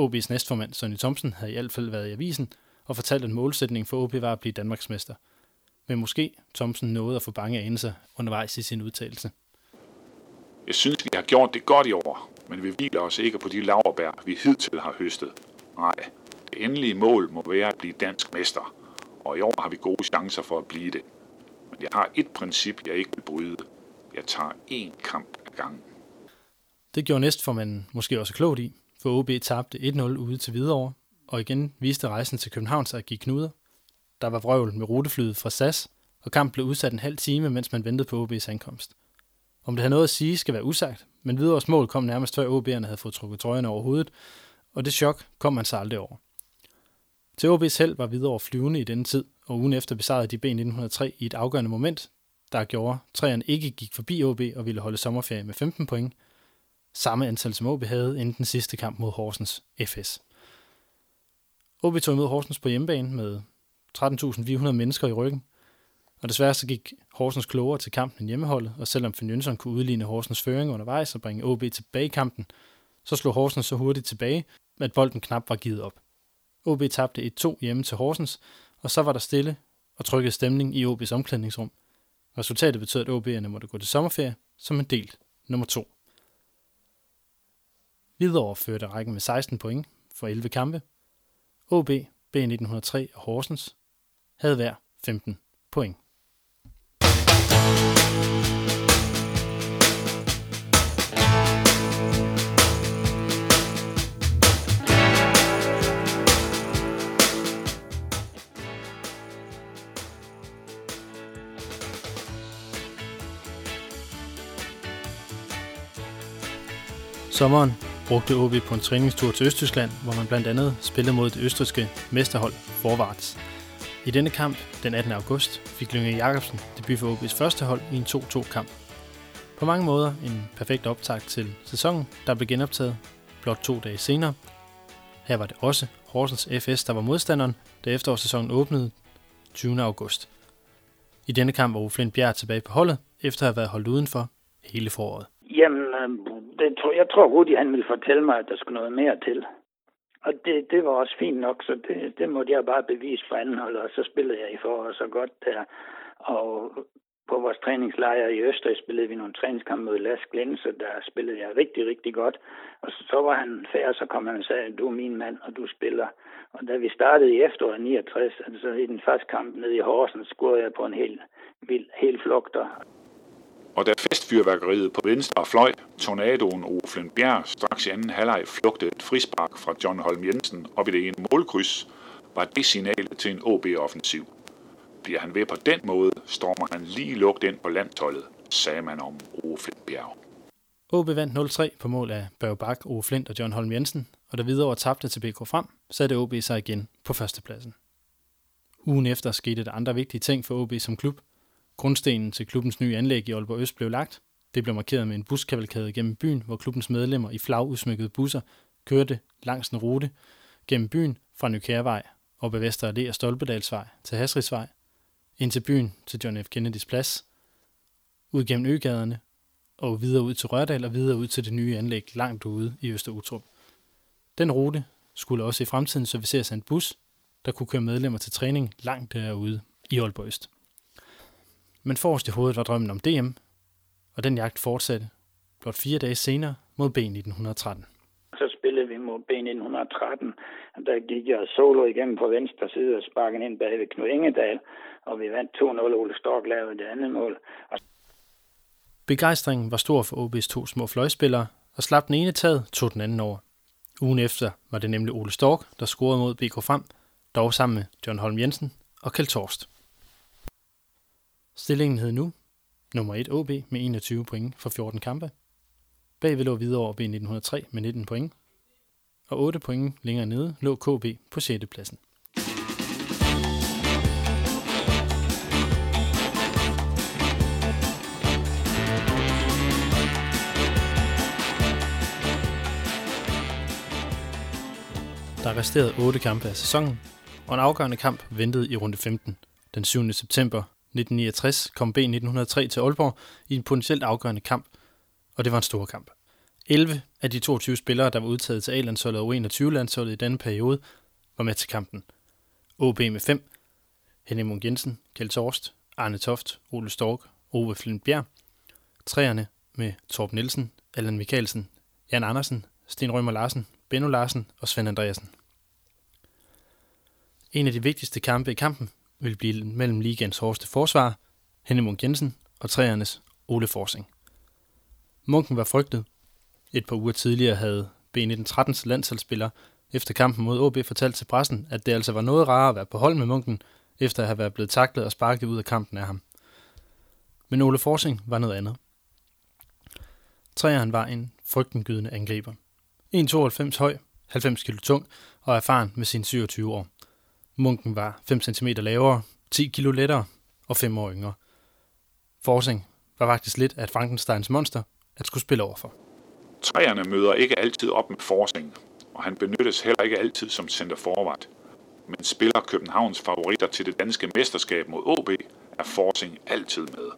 OB's næstformand Sonny Thomsen havde i hvert fald været i avisen og fortalt, at målsætningen for OB var at blive Danmarksmester. men måske Thomsen nåede at få bange anelser undervejs i sin udtalelse. Jeg synes, vi har gjort det godt i år, men vi hviler os ikke på de laverbær, vi hidtil har høstet. Nej, det endelige mål må være at blive dansk mester, og i år har vi gode chancer for at blive det. Men jeg har et princip, jeg ikke vil bryde. Jeg tager én kamp ad gangen. Det gjorde næstformanden måske også klogt i, for OB tabte 1-0 ude til Hvidovre, og igen viste rejsen til København sig at give knuder. Der var vrøvl med ruteflyet fra SAS, og kampen blev udsat en halv time, mens man ventede på OB's ankomst. Om det havde noget at sige, skal være usagt, men Hvidovres mål kom nærmest før OB'erne havde fået trukket trøjerne over hovedet, og det chok kom man sig aldrig over. Til OB's held var Hvidovre flyvende i denne tid, og ugen efter besejrede de B1903 i et afgørende moment, der gjorde, træerne ikke gik forbi OB og ville holde sommerferie med 15 point, samme antal som OB havde inden den sidste kamp mod Horsens FS. OB tog imod Horsens på hjemmebane med 13.400 mennesker i ryggen, og desværre så gik Horsens klogere til kampen end hjemmeholdet, og selvom Finn Jønsson kunne udligne Horsens føring undervejs og bringe OB tilbage i kampen, så slog Horsens så hurtigt tilbage, at bolden knap var givet op. OB tabte 1-2 hjemme til Horsens, og så var der stille og trykket stemning i OB's omklædningsrum. Resultatet betød, at OB'erne måtte gå til sommerferie som en del nummer 2. Hvidovre førte rækken med 16 point for 11 kampe. OB, B1903 og Horsens havde hver 15 point. Sommeren brugte OB på en træningstur til Østtyskland, hvor man blandt andet spillede mod det østrigske mesterhold Forvarts. I denne kamp, den 18. august, fik Lønge Jacobsen debut for OB's første hold i en 2-2-kamp. På mange måder en perfekt optakt til sæsonen, der blev genoptaget blot to dage senere. Her var det også Horsens FS, der var modstanderen, da efterårssæsonen åbnede 20. august. I denne kamp var Uflint Bjerg tilbage på holdet, efter at have været holdt udenfor hele foråret. Jamen, øh, det, det, jeg tror Rudi han ville fortælle mig, at der skulle noget mere til. Og det, det var også fint nok, så det, det måtte jeg bare bevise for anden hold, og så spillede jeg i foråret så godt der. Og på vores træningslejr i Østrig spillede vi nogle træningskampe mod Las Glense, der spillede jeg rigtig, rigtig godt. Og så var han færdig, så kom han og sagde, du er min mand, og du spiller. Og da vi startede i efteråret 69, altså i den første kamp nede i Horsens, scorede jeg på en helt vild, helt flugter. Og da festfyrværkeriet på venstre fløj, tornadoen Oflen Bjerg straks i anden halvleg flugtede et frispark fra John Holm Jensen op i det ene målkryds, var det signalet til en OB-offensiv. Bliver han ved på den måde, stormer han lige lugt ind på landtollet, sagde man om Oflen Bjerg. OB vandt 0-3 på mål af Børge Bak, Ove Flint og John Holm Jensen, og da videre tabte til BK frem, satte OB sig igen på førstepladsen. Ugen efter skete der andre vigtige ting for OB som klub – Grundstenen til klubbens nye anlæg i Aalborg Øst blev lagt. Det blev markeret med en buskavalkade gennem byen, hvor klubbens medlemmer i flagudsmykkede busser kørte langs en rute gennem byen fra Nykærvej op ad Vester Allé og Stolpedalsvej til Hasrigsvej, ind til byen til John F. Kennedys plads, ud gennem øgaderne og videre ud til Rørdal og videre ud til det nye anlæg langt ude i Øster Utrup. Den rute skulle også i fremtiden serviceres af en bus, der kunne køre medlemmer til træning langt derude i Aalborg Øst. Men forrest i hovedet var drømmen om DM, og den jagt fortsatte blot fire dage senere mod B1913. Så spillede vi mod B1913, og der gik jeg solo igennem på venstre side og sparkede ind bag ved Knud Ingedal, og vi vandt 2-0. Ole Stork lavede det andet mål. Og Begejstringen var stor for OB's to små fløjspillere, og slap den ene taget, tog den anden over. Ugen efter var det nemlig Ole Stork, der scorede mod BK Frem, dog sammen med John Holm Jensen og Kjeld Torst. Stillingen hed nu nummer 1 OB med 21 point for 14 kampe. Bagved lå videre over B1903 med 19 point. Og 8 point længere nede lå KB på 6. pladsen. Der resterede 8 kampe af sæsonen, og en afgørende kamp ventede i runde 15 den 7. september 1969 kom B1903 til Aalborg i en potentielt afgørende kamp, og det var en stor kamp. 11 af de 22 spillere, der var udtaget til A-landsholdet og U21-landsholdet i denne periode, var med til kampen. OB med 5, Henning Munk Jensen, Kjeld Torst, Arne Toft, Ole Stork, Ove Flintbjerg. Træerne med Torb Nielsen, Allan Mikkelsen, Jan Andersen, Sten Rømer Larsen, Benno Larsen og Svend Andreasen. En af de vigtigste kampe i kampen vil blive mellem ligens hårdeste forsvar, Henning Munk Jensen og træernes Ole Forsing. Munken var frygtet. Et par uger tidligere havde B1913's landsholdsspiller efter kampen mod OB fortalt til pressen, at det altså var noget rarere at være på hold med Munken, efter at have været blevet taklet og sparket ud af kampen af ham. Men Ole Forsing var noget andet. Træeren var en frygtengydende angriber. 1,92 høj, 90 kg tung og erfaren med sine 27 år. Munken var 5 cm lavere, 10 kg lettere og 5 år yngre. Forsing var faktisk lidt af et Frankensteins monster at skulle spille overfor. Træerne møder ikke altid op med Forsing, og han benyttes heller ikke altid som center forward. Men spiller Københavns favoritter til det danske mesterskab mod OB, er Forsing altid med.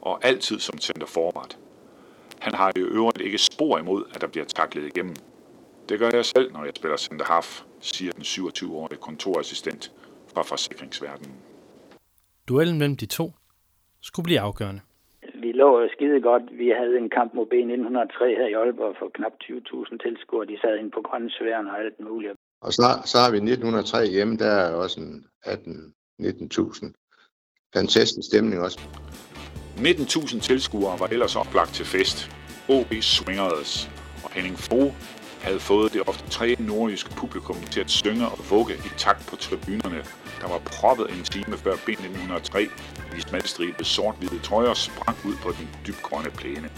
Og altid som center forward. Han har i øvrigt ikke spor imod, at der bliver taklet igennem. Det gør jeg selv, når jeg spiller center half, siger den 27-årige kontorassistent fra forsikringsverdenen. Duellen mellem de to skulle blive afgørende. Vi lå skide godt. Vi havde en kamp mod B1903 her i Aalborg for knap 20.000 tilskuere. De sad inde på grønne og alt muligt. Og så, så har vi 1903 hjemme, der er også en 18-19.000. Fantastisk stemning også. 19.000 tilskuere var ellers oplagt til fest. OB Swingers og Henning Fo havde fået det ofte tre nordjyske publikum til at synge og vugge i takt på tribunerne, der var proppet en time før B1903 hvis smalstribede sort-hvide trøjer sprang ud på den dybgrønne plæne.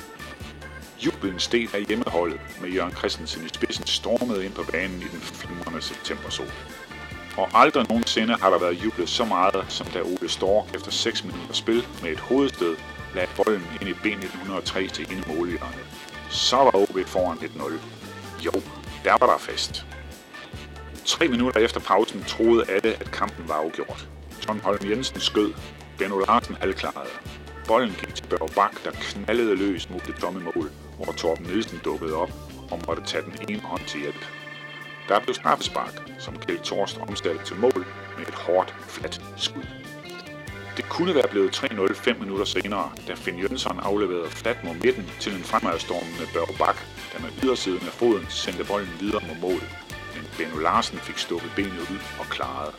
Jublen steg af hjemmeholdet med Jørgen Christensen i spidsen stormede ind på banen i den flimrende septembersol. Og aldrig nogensinde har der været jublet så meget, som da Ole Stork efter 6 minutter spil med et hovedstød lagde bolden ind i B1903 til indemåligerne. Så var OB foran 1-0. Jo, der var der fest. Tre minutter efter pausen troede alle, at kampen var afgjort. John Holm Jensen skød. Benno Larsen halvklarede. Bolden gik til Børge Bak, der knaldede løs mod det tomme mål, hvor Torben Nielsen dukkede op og måtte tage den ene hånd til hjælp. Der blev straffespark, som Kjeld Torst omsatte til mål med et hårdt, fladt skud. Det kunne være blevet 3-0 5 minutter senere, da Finn Jønsson afleverede fladt mod midten til en fremadstormende Børge Bak, der med ydersiden af foden sendte bolden videre mod mål. Men Benno Larsen fik stukket benet ud og klarede.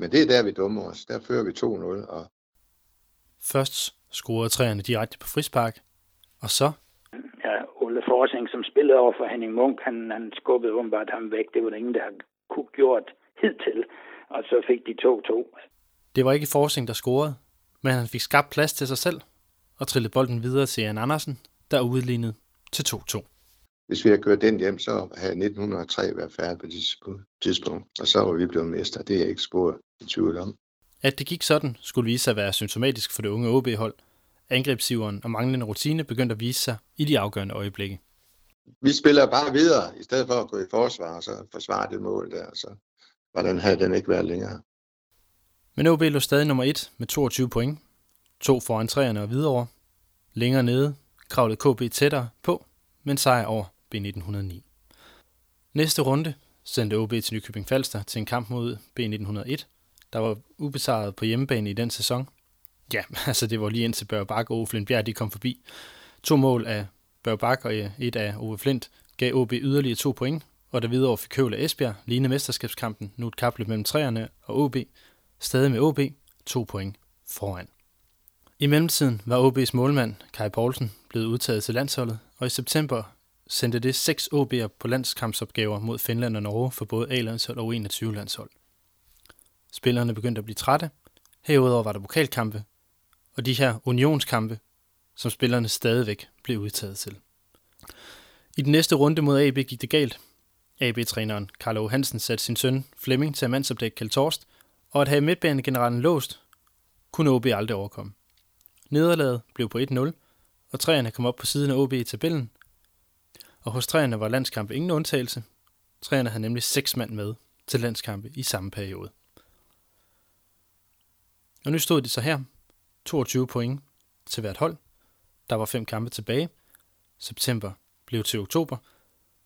Men det er der, vi dummer os. Der fører vi 2-0. Og... Først scorede træerne direkte på frispark, og så... Ja, Ole Forsing, som spillede over for Henning Munk, han, han skubbede åbenbart ham væk. Det var der ingen, der kunne gjort hidtil. Og så fik de 2-2. Det var ikke Forsing, der scorede, men han fik skabt plads til sig selv og trillede bolden videre til Jan Andersen, der udlignede til 2-2. Hvis vi havde kørt den hjem, så havde 1903 været færdig på det tidspunkt, og så var vi blevet mester. Det er jeg ikke spurgt i tvivl om. At det gik sådan, skulle vise sig at være symptomatisk for det unge OB-hold. Angrebsiveren og manglende rutine begyndte at vise sig i de afgørende øjeblikke. Vi spiller bare videre, i stedet for at gå i forsvar, og så forsvare det mål der. Så hvordan havde den ikke været længere? Men OB lå stadig nummer 1 med 22 point. To foran træerne og videre. Længere nede kravlede KB tættere på, men sejr over B1909. Næste runde sendte OB til Nykøbing Falster til en kamp mod B1901, der var ubesejret på hjemmebane i den sæson. Ja, (laughs) altså det var lige indtil Børge Bak og Ove Flint Bjerg, de kom forbi. To mål af Børge Bak og øh, et af Ove Flint gav OB yderligere to point, og da videre fik Køvel Esbjerg lignede mesterskabskampen nu et kapløb mellem træerne og OB, stadig med OB to point foran. I mellemtiden var OB's målmand Kai Poulsen blevet udtaget til landsholdet, og i september sendte det seks OB'er på landskampsopgaver mod Finland og Norge for både A-landshold og 21-landshold. Spillerne begyndte at blive trætte. Herudover var der pokalkampe, og de her unionskampe, som spillerne stadigvæk blev udtaget til. I den næste runde mod AB gik det galt. AB-træneren Carlo Hansen satte sin søn Flemming til at mandsopdække Kjeld Torst, og at have midtbanegeneralen låst, kunne OB aldrig overkomme. Nederlaget blev på 1-0, og træerne kom op på siden af OB i tabellen. Og hos træerne var landskampe ingen undtagelse. Træerne havde nemlig seks mand med til landskampe i samme periode. Og nu stod de så her. 22 point til hvert hold. Der var fem kampe tilbage. September blev til oktober.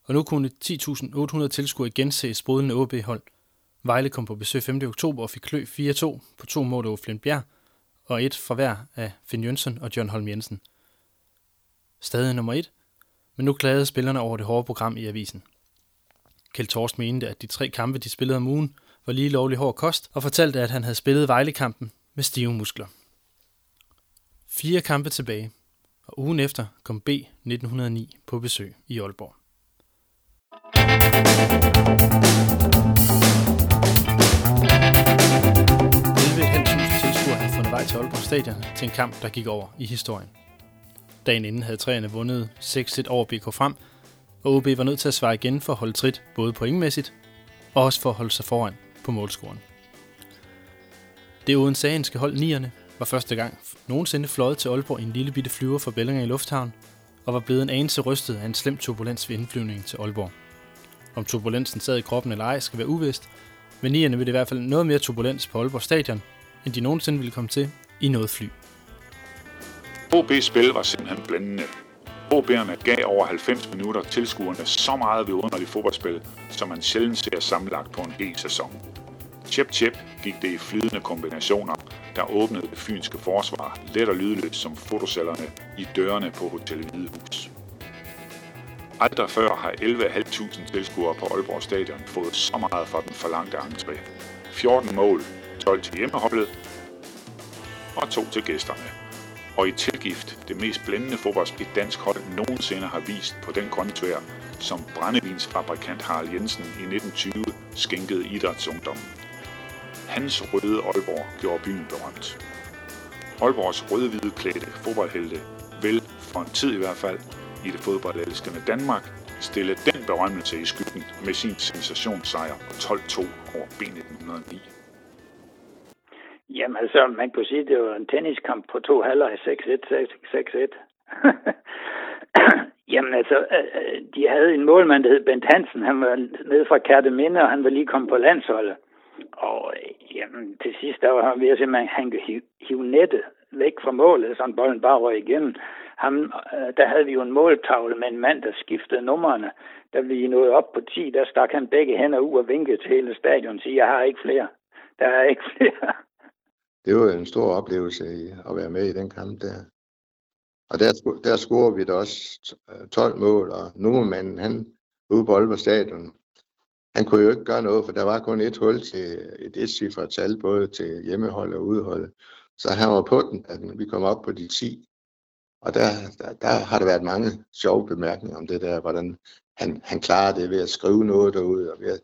og nu kunne 10.800 tilskuere igen se sprudende OB-hold. Vejle kom på besøg 5. oktober og fik klø 4-2 på to mål over Flint og et fra hver af Finn Jønsson og John Holm Jensen. Stadig nummer et, men nu klagede spillerne over det hårde program i avisen. Kjeld Torst mente, at de tre kampe, de spillede om ugen, var lige lovlig hård kost, og fortalte, at han havde spillet Vejle-kampen med stive muskler. Fire kampe tilbage, og ugen efter kom B 1909 på besøg i Aalborg. Tilskuere vej til Aalborg Stadion til en kamp, der gik over i historien. Dagen inden havde træerne vundet 6-1 over BK Frem, og OB var nødt til at svare igen for at holde trit både pointmæssigt og også for at holde sig foran på målscoren. Det odenseanske hold nierne var første gang nogensinde fløjet til Aalborg i en lille bitte flyver fra Bellinger i Lufthavn, og var blevet en anelse rystet af en slem turbulens ved indflyvningen til Aalborg. Om turbulensen sad i kroppen eller ej, skal være uvist, men nierne ville i hvert fald noget mere turbulens på Aalborg Stadion, end de nogensinde ville komme til i noget fly. OB's spil var simpelthen blændende. OB'erne gav over 90 minutter tilskuerne så meget ved underligt fodboldspil, som man sjældent ser sammenlagt på en hel sæson. Chip Chip gik det i flydende kombinationer, der åbnede det fynske forsvar let og lydløst som fotocellerne i dørene på Hotel Hvidehus. Aldrig før har 11.500 tilskuere på Aalborg Stadion fået så meget fra den forlangte entré. 14 mål, 12 til hjemmeholdet og 2 til gæsterne. Og i tilgift det mest blændende fodboldspil dansk hold nogensinde har vist på den grønne tvær, som brændevinsfabrikant Harald Jensen i 1920 skænkede idrætsungdommen. Hans røde Aalborg gjorde byen berømt. Aalborgs røde-hvide klædte fodboldhelte vil, for en tid i hvert fald, i det fodboldelskende Danmark, stille den berømmelse i skyggen med sin sensationssejr på 12-2 over B1909. Jamen altså, man kunne sige, at det var en tenniskamp på to halvleg 6-1, 6-1. Jamen altså, øh, øh, de havde en målmand, der hed Bent Hansen. Han var nede fra Kærteminde, og han var lige kommet på landsholdet. Og øh, jamen, til sidst, der var han ved at simpelthen, han kunne hive nettet væk fra målet, så bolden bare røg igennem. Ham, der havde vi jo en måltavle med en mand, der skiftede numrene. Da vi nåede op på 10, der stak han begge hænder ud og vinkede til hele stadion og sige, jeg har ikke flere. Der er ikke flere. Det var en stor oplevelse at være med i den kamp der. Og der, der scorede vi da også øh, 12 mål, og nummermanden, han ude på Aalborg Stadion, han kunne jo ikke gøre noget, for der var kun et hul til øh, et et tal, både til hjemmehold og udehold. Så han var på den, at vi kom op på de 10. Og der, der, der har der været mange sjove bemærkninger om det der, hvordan han, han klarer det ved at skrive noget derude, og ved at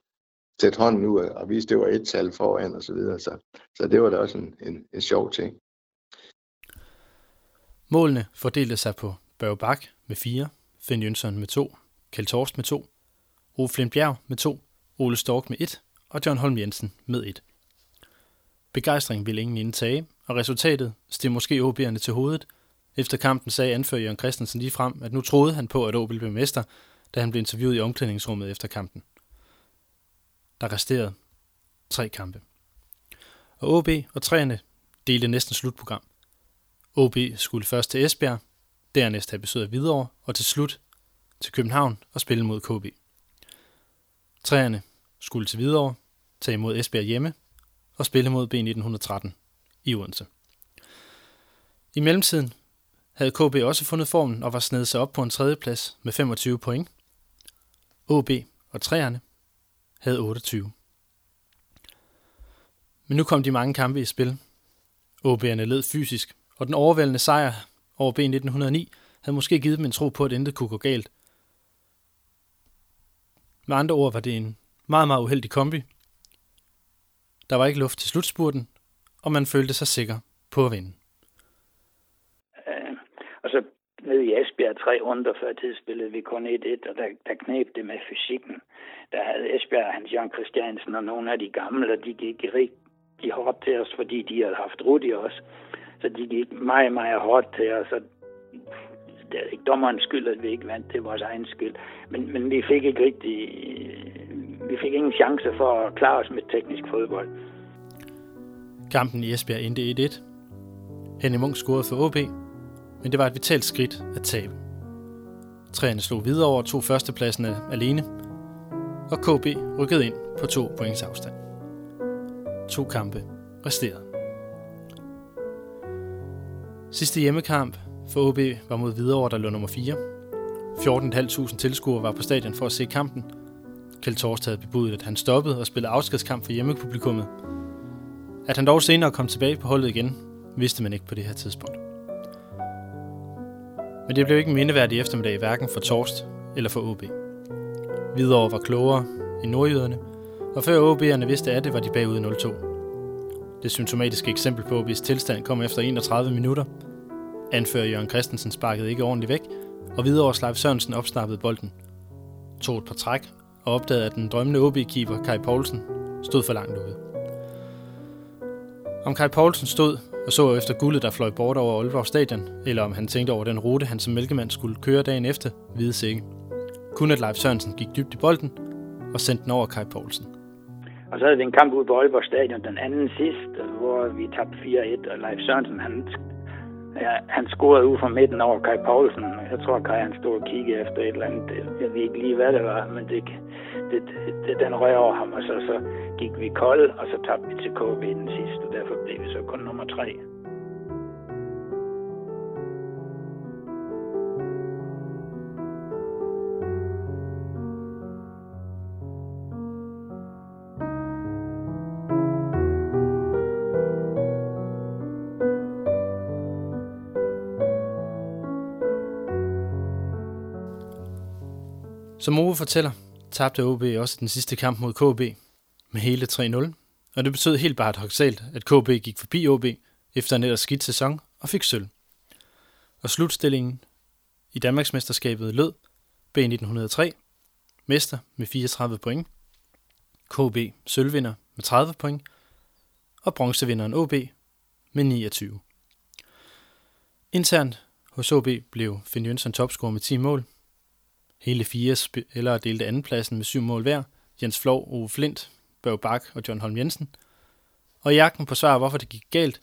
sætte hånden ud og vise, at det var et tal foran og så videre. Så, så det var da også en, en, en sjov ting. Målene fordelte sig på Børge Bak med 4, Finn Jønsson med 2, Kjeld Torst med 2, Ove Flindbjerg med 2, Ole Stork med 1 og John Holm Jensen med 1. Begejstring ville ingen indtage, og resultatet steg måske OB'erne til hovedet. Efter kampen sagde anfører Jørgen Christensen lige frem, at nu troede han på, at OB blev mester, da han blev interviewet i omklædningsrummet efter kampen. Der resterede tre kampe. Og OB og træerne delte næsten slutprogram. OB skulle først til Esbjerg, dernæst have besøg af Hvidovre, og til slut til København og spille mod KB. Træerne skulle til Hvidovre, tage imod Esbjerg hjemme og spille mod B1913 i Odense. I mellemtiden havde KB også fundet formen og var snedet sig op på en tredjeplads med 25 point. OB og træerne havde 28. Men nu kom de mange kampe i spil. OB'erne led fysisk, og den overvældende sejr over B1909 havde måske givet dem en tro på, at intet kunne gå galt. Med andre ord var det en meget, meget uheldig kombi. Der var ikke luft til slutspurten, og man følte sig sikker på at vinde. Uh, altså, nede i Esbjerg tre runder før tid spillede vi kun 1-1, og der, der knæb det med fysikken. Der havde Esbjerg, Hans Jørgen Christiansen og nogle af de gamle, og de gik rigtig hårdt til os, fordi de havde haft Rudi også. Så de gik meget, meget hårdt til os, og det er ikke dommerens skyld, at vi ikke vandt, det er vores egen skyld. Men, men vi fik ikke rigtig, vi fik ingen chance for at klare os med teknisk fodbold. Kampen i Esbjerg endte 1-1. Henning Munk scorede for OB, men det var et vitalt skridt at tabe. Træerne slog videre over to førstepladsen alene, og KB rykkede ind på to points afstand. To kampe resterede. Sidste hjemmekamp for OB var mod Hvidovre, der lå nummer 4. 14.500 tilskuere var på stadion for at se kampen. Kjeld Torst havde bebudt, at han stoppede og spillede afskedskamp for hjemmepublikummet. At han dog senere kom tilbage på holdet igen, vidste man ikke på det her tidspunkt. Men det blev ikke en mindeværdig eftermiddag hverken for Torst eller for OB. Hvidovre var klogere end nordjyderne, og før OB'erne vidste af det, var de bagud 0-2. Det symptomatiske eksempel på OB's tilstand kom efter 31 minutter. Anfører Jørgen Christensen sparkede ikke ordentligt væk, og Hvidovre Leif Sørensen opsnappede bolden. Tog et par træk og opdagede, at den drømmende OB-keeper Kai Poulsen stod for langt ude. Om Kai Poulsen stod og så efter guldet, der fløj bort over Aalborg Stadion, eller om han tænkte over den rute, han som mælkemand skulle køre dagen efter, vides ikke. Kun at Leif Sørensen gik dybt i bolden og sendte den over Kai Poulsen. Og så havde vi en kamp ude på Aalborg Stadion, den anden sidst, hvor vi tabte 4-1, og Leif Sørensen, han, ja, han scorede ud fra midten over Kai Poulsen. Jeg tror, Kai han stod og kiggede efter et eller andet. Jeg ved ikke lige, hvad det var, men det, det, det, den røg over ham, og så, så gik vi kold, og så tabte vi til KB den sidste, og derfor blev vi så kun nummer tre. Som Ove fortæller, tabte OB også den sidste kamp mod KB med hele 3-0, og det betød helt paradoxalt, at KB gik forbi OB efter en ellers skidt sæson og fik sølv. Og slutstillingen i Danmarksmesterskabet lød B1903, mester med 34 point, KB sølvvinder med 30 point, og bronzevinderen OB med 29. Internt hos OB blev Finn Jønsson topscorer med 10 mål, Hele fire spillere delte andenpladsen med syv mål hver. Jens Flov, Ove Flint, Børge Bak og John Holm Jensen. Og i jagten på svar, hvorfor det gik galt,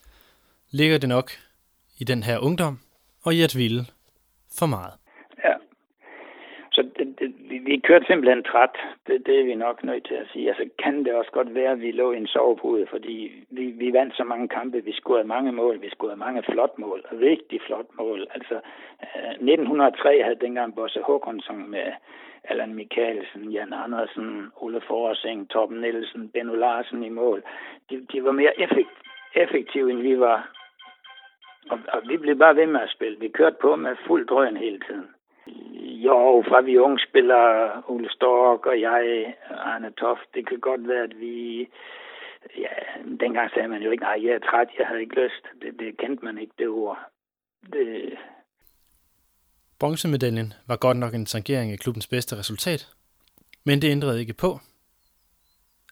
ligger det nok i den her ungdom og i at ville for meget. Ja. Så det, det, vi, kørte simpelthen træt. Det, det er vi nok nødt til at sige. Altså kan det også godt være, at vi lå i en sovepude, fordi vi, vi vandt så mange kampe. Vi scorede mange mål. Vi scorede mange flot mål. Rigtig flot mål. Altså øh, 1903 havde dengang Bosse Håkonsson med Allan Mikkelsen, Jan Andersen, Ole Forsing, Torben Nielsen, Benno Larsen i mål. De, de var mere effekt, effektive, end vi var. Og, og vi blev bare ved med at spille. Vi kørte på med fuld drøn hele tiden. Jo, fra vi unge spillere, Ole Stork og jeg, Arne Toft, det kan godt være, at vi... Ja, dengang sagde man jo ikke, nej, jeg er træt, jeg havde ikke lyst. Det, det kendte man ikke, det ord. Det, Bronzemedaljen var godt nok en tangering af klubbens bedste resultat, men det ændrede ikke på,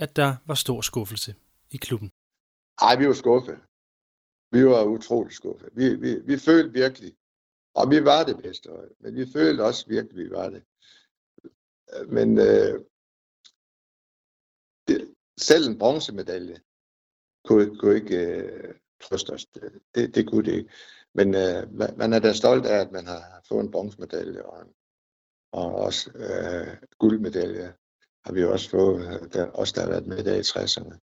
at der var stor skuffelse i klubben. Ej, vi var skuffet. Vi var utrolig skuffet. Vi, vi, vi følte virkelig, og vi var det bedste hold, men vi følte også virkelig, at vi var det. Men øh, det, selv en bronzemedalje kunne, kunne ikke øh, trøste os. Det, det kunne det ikke. Men øh, man er da stolt af, at man har fået en bronzemedalje og, og også øh, guldmedalje har vi også fået, øh, der, også der har været med der i 60'erne.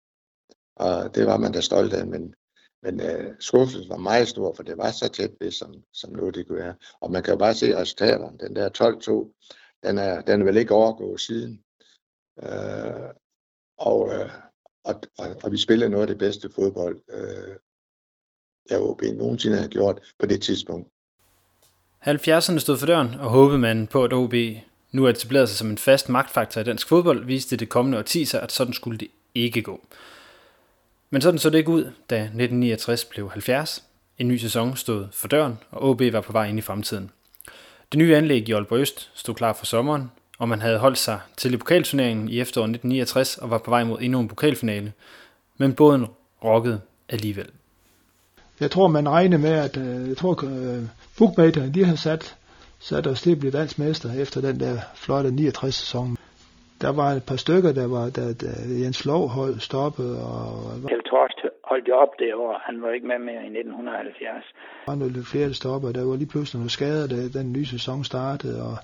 Og det var man da stolt af, men, men øh, skuffelsen var meget stor, for det var så tæt ved, som, som nu det kunne være. Og man kan jo bare se resultaterne. Den der 12-2, den er, den er vel ikke overgået siden. Øh, og, øh, og, og, og vi spillede noget af det bedste fodbold, øh, der OB nogensinde har gjort på det tidspunkt. 70'erne stod for døren, og håbede man på, at OB nu etablerede sig som en fast magtfaktor i dansk fodbold, viste det kommende årti sig, at sådan skulle det ikke gå. Men sådan så det ikke ud, da 1969 blev 70. En ny sæson stod for døren, og OB var på vej ind i fremtiden. Det nye anlæg i Aalborg Øst stod klar for sommeren, og man havde holdt sig til i pokalturneringen i efteråret 1969 og var på vej mod endnu en pokalfinale. Men båden rokkede alligevel. Jeg tror, man regner med, at øh, jeg tror, øh, bookmakerne, de har sat, sat os til at blive dansk mester efter den der flotte 69 sæson. Der var et par stykker, der var, der, der Jens Lov hold stoppet. Og... Kjeld Torst holdt jo op det år. Han var ikke med mere i 1970. Der var noget lidt flere, der stoppede, der var lige pludselig noget skader, da den nye sæson startede. Og...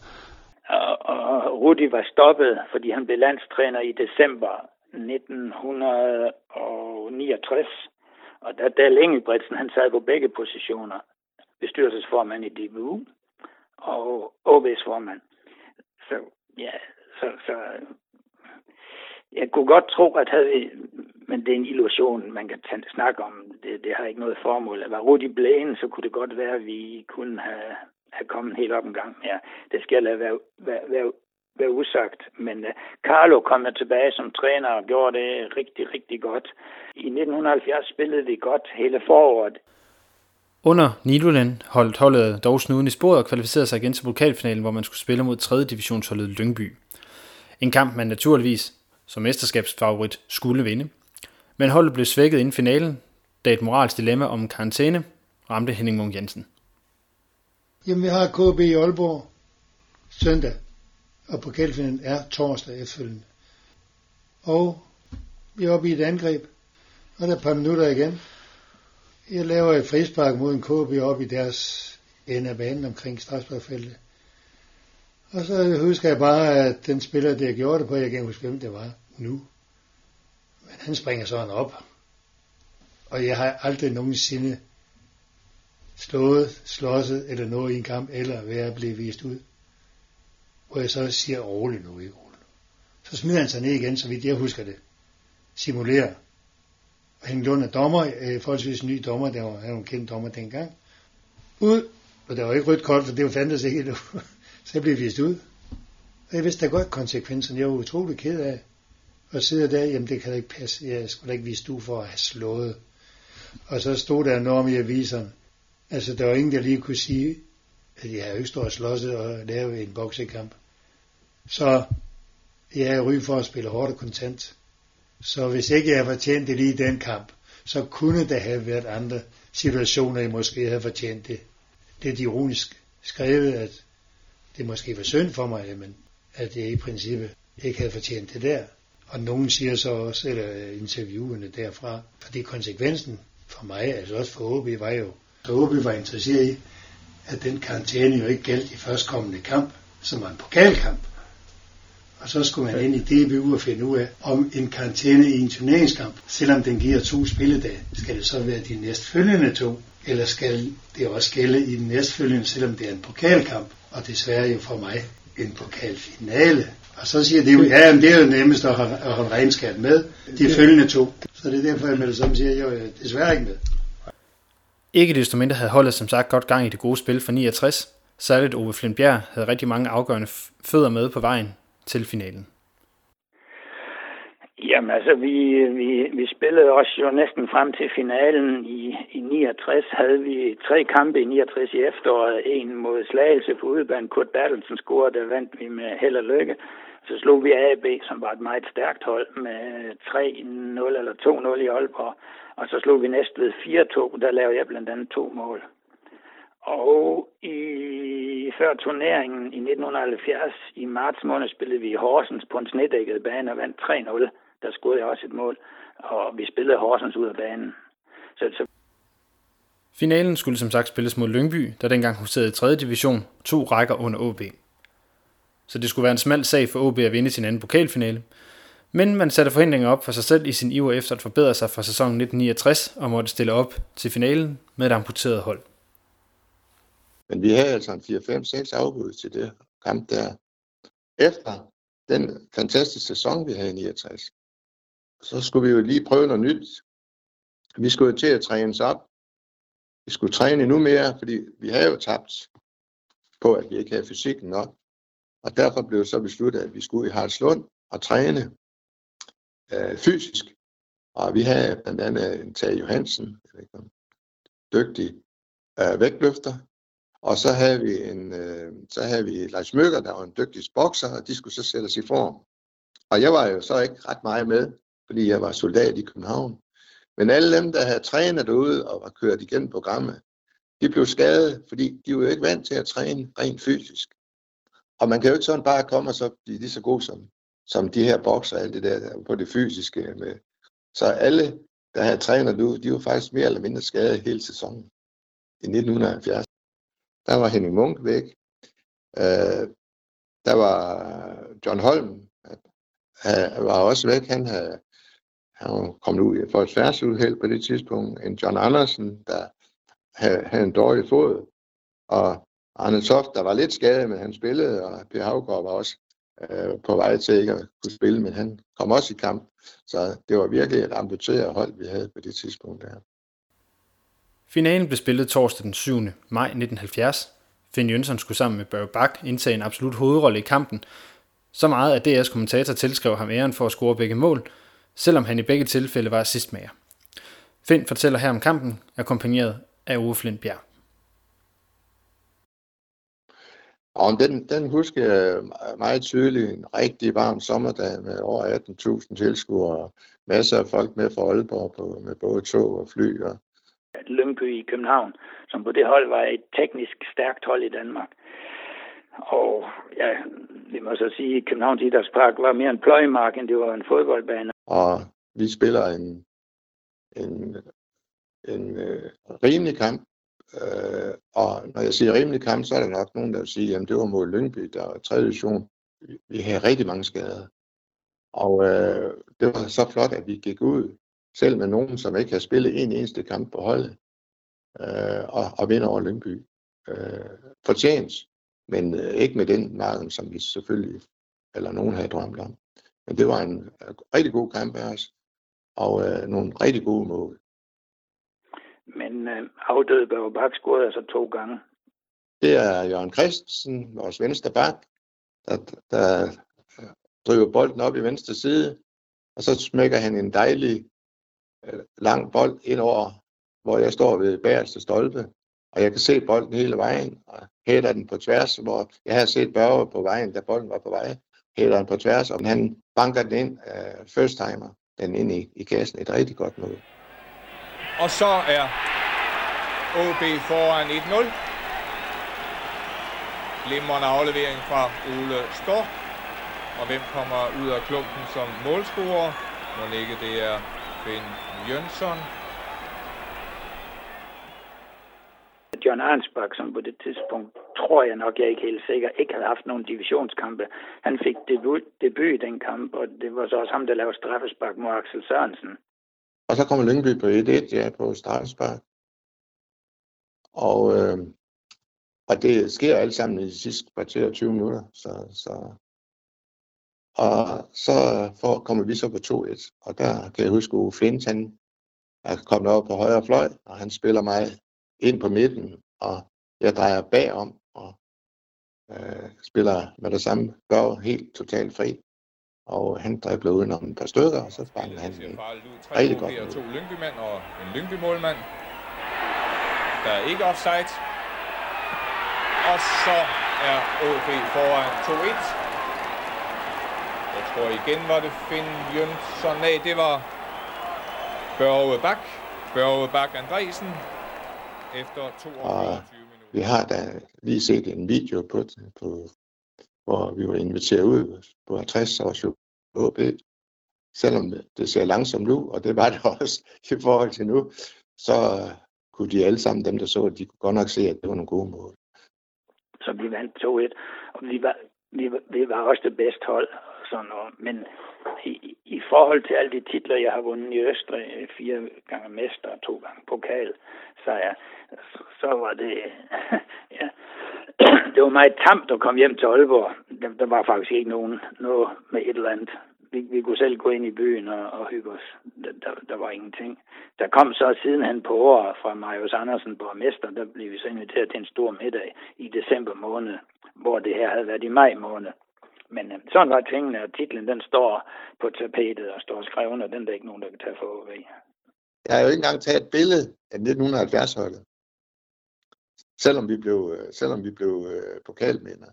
Og, og Rudi var stoppet, fordi han blev landstræner i december 1969. Og der Dal Engelbrechtsen, han sad på begge positioner. Bestyrelsesformand i DBU og OB's formand. Så ja, så, så jeg kunne godt tro, at havde vi, men det er en illusion, man kan t- snakke om. Det, det har ikke noget formål. At var Rudi Blæen, så kunne det godt være, at vi kunne have, have kommet helt op en gang mere. Det skal jeg lade være, være, være, være usagt. Men uh, Carlo kom jeg tilbage som træner og gjorde det rigtig, rigtig godt. I 1970 spillede vi godt hele foråret. Under Nidolin holdt holdet dog snuden i sporet og kvalificerede sig igen til pokalfinalen, hvor man skulle spille mod 3. divisionsholdet Lyngby. En kamp, man naturligvis som mesterskabsfavorit skulle vinde. Men holdet blev svækket inden finalen, da et moralsk dilemma om karantæne ramte Henning Munk Jensen. Jamen, vi har KB i Aalborg søndag, og pokalfinalen er torsdag efterfølgende. Og vi er oppe i et angreb, og der er et par minutter igen. Jeg laver et frispark mod en KB op i deres ende af banen omkring Strasbourgfeltet. Og så husker jeg bare, at den spiller, der gjorde det på, jeg kan huske, hvem det var nu. Men han springer sådan op. Og jeg har aldrig nogensinde slået, slåsset eller noget i en kamp, eller være blevet vist ud. Hvor jeg så siger, roligt nu, ikke roligt. Så smider han sig ned igen, så vidt jeg husker det. Simulerer. Og Henning Lund er dommer, øh, forholdsvis ny dommer, der var, han var en kendt dommer dengang. Ud, og der var ikke rødt kort, for det var fandtes ikke endnu. (laughs) Så jeg blev vist ud. Og jeg vidste da godt konsekvenserne. Jeg var utrolig ked af at sidde der. Jamen det kan da ikke passe. Jeg skulle da ikke vise du for at have slået. Og så stod der enormt i aviserne. Altså der var ingen, der lige kunne sige, at jeg havde ikke stået og slåsset og lavet en boksekamp. Så jeg er ry for at spille hårdt og kontant. Så hvis ikke jeg fortjente det lige i den kamp, så kunne der have været andre situationer, jeg måske havde fortjent det. Det er ironisk skrevet, at det måske var synd for mig, men at jeg i princippet ikke havde fortjent det der. Og nogen siger så også, eller interviewerne derfra, fordi konsekvensen for mig, altså også for OB, var jo, så OB var interesseret i, at den karantæne jo ikke galt i førstkommende kamp, som var en pokalkamp. Og så skulle man ind i DBU og finde ud af, om en karantæne i en turneringskamp, selvom den giver to spilledage, skal det så være de næstfølgende to, eller skal det også gælde i den næstfølgende, selvom det er en pokalkamp, og desværre jo for mig en pokalfinale. Og så siger de jo, ja, men det er jo nemmest at holde, at holde regnskab med, de følgende to. Så det er derfor, jeg med det samme siger, jeg er desværre ikke med. Ikke desto mindre havde holdet som sagt godt gang i det gode spil for 69. Særligt Ove Flindbjerg havde rigtig mange afgørende fødder med på vejen til finalen. Jamen altså, vi, vi, vi spillede også jo næsten frem til finalen i, i 69. Havde vi tre kampe i 69 i efteråret. En mod Slagelse på udebane. Kurt Bertelsen scorede, der vandt vi med held og lykke. Så slog vi AB, som var et meget stærkt hold, med 3-0 eller 2-0 i Aalborg. Og så slog vi Næstved 4-2. Der lavede jeg blandt andet to mål. Og i før turneringen i 1970, i marts måned, spillede vi i Horsens på en snedækket bane og vandt 3-0 der scorede jeg også et mål, og vi spillede Horsens ud af banen. Så, så Finalen skulle som sagt spilles mod Lyngby, der dengang huserede i 3. division, to rækker under OB. Så det skulle være en smal sag for OB at vinde sin anden pokalfinale, men man satte forhindringer op for sig selv i sin iver efter at forbedre sig fra sæsonen 1969 og måtte stille op til finalen med et amputeret hold. Men vi havde altså en 4-5-6 afbud til det kamp der. Efter den fantastiske sæson, vi havde i 69, så skulle vi jo lige prøve noget nyt. Vi skulle jo til at træne os op. Vi skulle træne endnu mere, fordi vi havde jo tabt på, at vi ikke havde fysikken nok. Og derfor blev det så besluttet, at vi skulle i Haraldslund og træne øh, fysisk. Og vi havde blandt andet en Tage Johansen, dygtig øh, vægtløfter. Og så havde vi en, øh, så havde vi Leif Møkker, der var en dygtig bokser, og de skulle så sættes i form. Og jeg var jo så ikke ret meget med, fordi jeg var soldat i København. Men alle dem, der havde trænet derude og var kørt igennem programmet, de blev skadet, fordi de var jo ikke vant til at træne rent fysisk. Og man kan jo ikke sådan bare komme og så blive lige så god som, som de her bokser, og alt det der på det fysiske. Med. Så alle der havde trænet træner, de var faktisk mere eller mindre skadet hele sæsonen. I 1970. Der var Henning Munk væk. Øh, der var John Holm, han var også væk. Han havde, han var kommet ud for et færdsuheld på det tidspunkt. En John Andersen, der havde, havde en dårlig fod. Og Arne Toft, der var lidt skadet, men han spillede, og Per Havgaard var også øh, på vej til ikke at kunne spille, men han kom også i kamp. Så det var virkelig et amputeret hold, vi havde på det tidspunkt der. Finalen blev spillet torsdag den 7. maj 1970. Finn Jønsson skulle sammen med Børge Bak indtage en absolut hovedrolle i kampen. Så meget, at DR's kommentator tilskrev ham æren for at score begge mål, selvom han i begge tilfælde var assistmager. Finn fortæller her om kampen, akkompagneret af Ove Flint Bjerg. Og den, den husker jeg meget tydeligt. En rigtig varm sommerdag med over 18.000 tilskuere og masser af folk med fra Aalborg på, med både tog og fly. Og... Lyngby i København, som på det hold var et teknisk stærkt hold i Danmark. Og ja, vi må så sige, at Københavns Idrætspark var mere en pløjemark, end det var en fodboldbane. Og vi spiller en, en, en øh, rimelig kamp, Øh, og når jeg siger rimelig kamp, så er der nok nogen, der vil sige, at det var mod Lyngby, der var tredje division. Vi havde rigtig mange skader. Og øh, det var så flot, at vi gik ud, selv med nogen, som ikke har spillet en eneste kamp på holdet, øh, og, og vinder over Lyngby. Øh, fortjent, men øh, ikke med den marken, som vi selvfølgelig, eller nogen havde drømt om. Men det var en øh, rigtig god kamp af os, og øh, nogle rigtig gode mål. Men øh, afdøde Børge Bak scorede altså to gange. Det er Jørgen Christensen, vores venstre bak, der, der øh, driver bolden op i venstre side, og så smækker han en dejlig øh, lang bold ind over, hvor jeg står ved bagerste stolpe, og jeg kan se bolden hele vejen, og hætter den på tværs, hvor jeg har set Børge på vejen, da bolden var på vej, hætter den på tværs, og han banker den ind, uh, first timer, den ind i, i kassen, et rigtig godt mål. Og så er OB foran 1-0. Glimrende aflevering fra Ole Stork. Og hvem kommer ud af klumpen som målscorer? Må ikke det er Finn Jønsson. John Arnsbach, som på det tidspunkt, tror jeg nok, jeg er ikke helt sikker, ikke havde haft nogen divisionskampe. Han fik debut, debut i den kamp, og det var så også ham, der lavede straffespark mod Axel Sørensen. Og så kommer Lyngby på 1-1, ja, på straffespark. Og, øh, og det sker alt sammen i de sidste kvarter 20 minutter. Så, så, og så får, kommer vi så på 2-1. Og der kan jeg huske, at Flint, han er kommet op på højre fløj, og han spiller mig ind på midten, og jeg drejer bagom, øh, spiller med det samme, gør helt totalt fri og han dribler udenom et par stykker, og så sparker han en rigtig godt mål. To Lyngby-mand og en Lyngby-målmand. Der er ikke offside. Og så er OB foran 2-1. Jeg tror igen var det Finn Jønsson. Nej, det var Børge Bak. Børge Bak Andresen. Efter 22 minutter. Vi har da lige set en video på, på hvor vi var inviteret ud på 50 års OB. Selvom det ser langsomt ud, og det var det (laughs) også i forhold til nu, så øh, kunne de alle sammen, dem der så, de kunne godt nok se, at det var nogle gode mål. Så vi vandt 2-1, og vi var, vi, vi var også det bedste hold. Sådan noget. Men i, i forhold til alle de titler, jeg har vundet i Østrig, øh, fire gange mester og to gange pokal, så, ja, så, så var det, (laughs) ja, (clears throat) det var meget tamt at komme hjem til Aalborg. Der, der var faktisk ikke nogen noget med et eller andet. Vi, vi kunne selv gå ind i byen og, og hygge os. Der, der, der var ingenting. Der kom så siden han på året fra Marius Andersen, borgmester, der blev vi så inviteret til en stor middag i december måned, hvor det her havde været i maj måned. Men øh, sådan var tingene, og titlen den står på tapetet og står skrevet, og den der er ikke nogen, der kan tage for over Jeg har jo ikke engang taget et billede af 1970-holdet selvom vi blev, øh, selvom vi blev øh, pokalminder.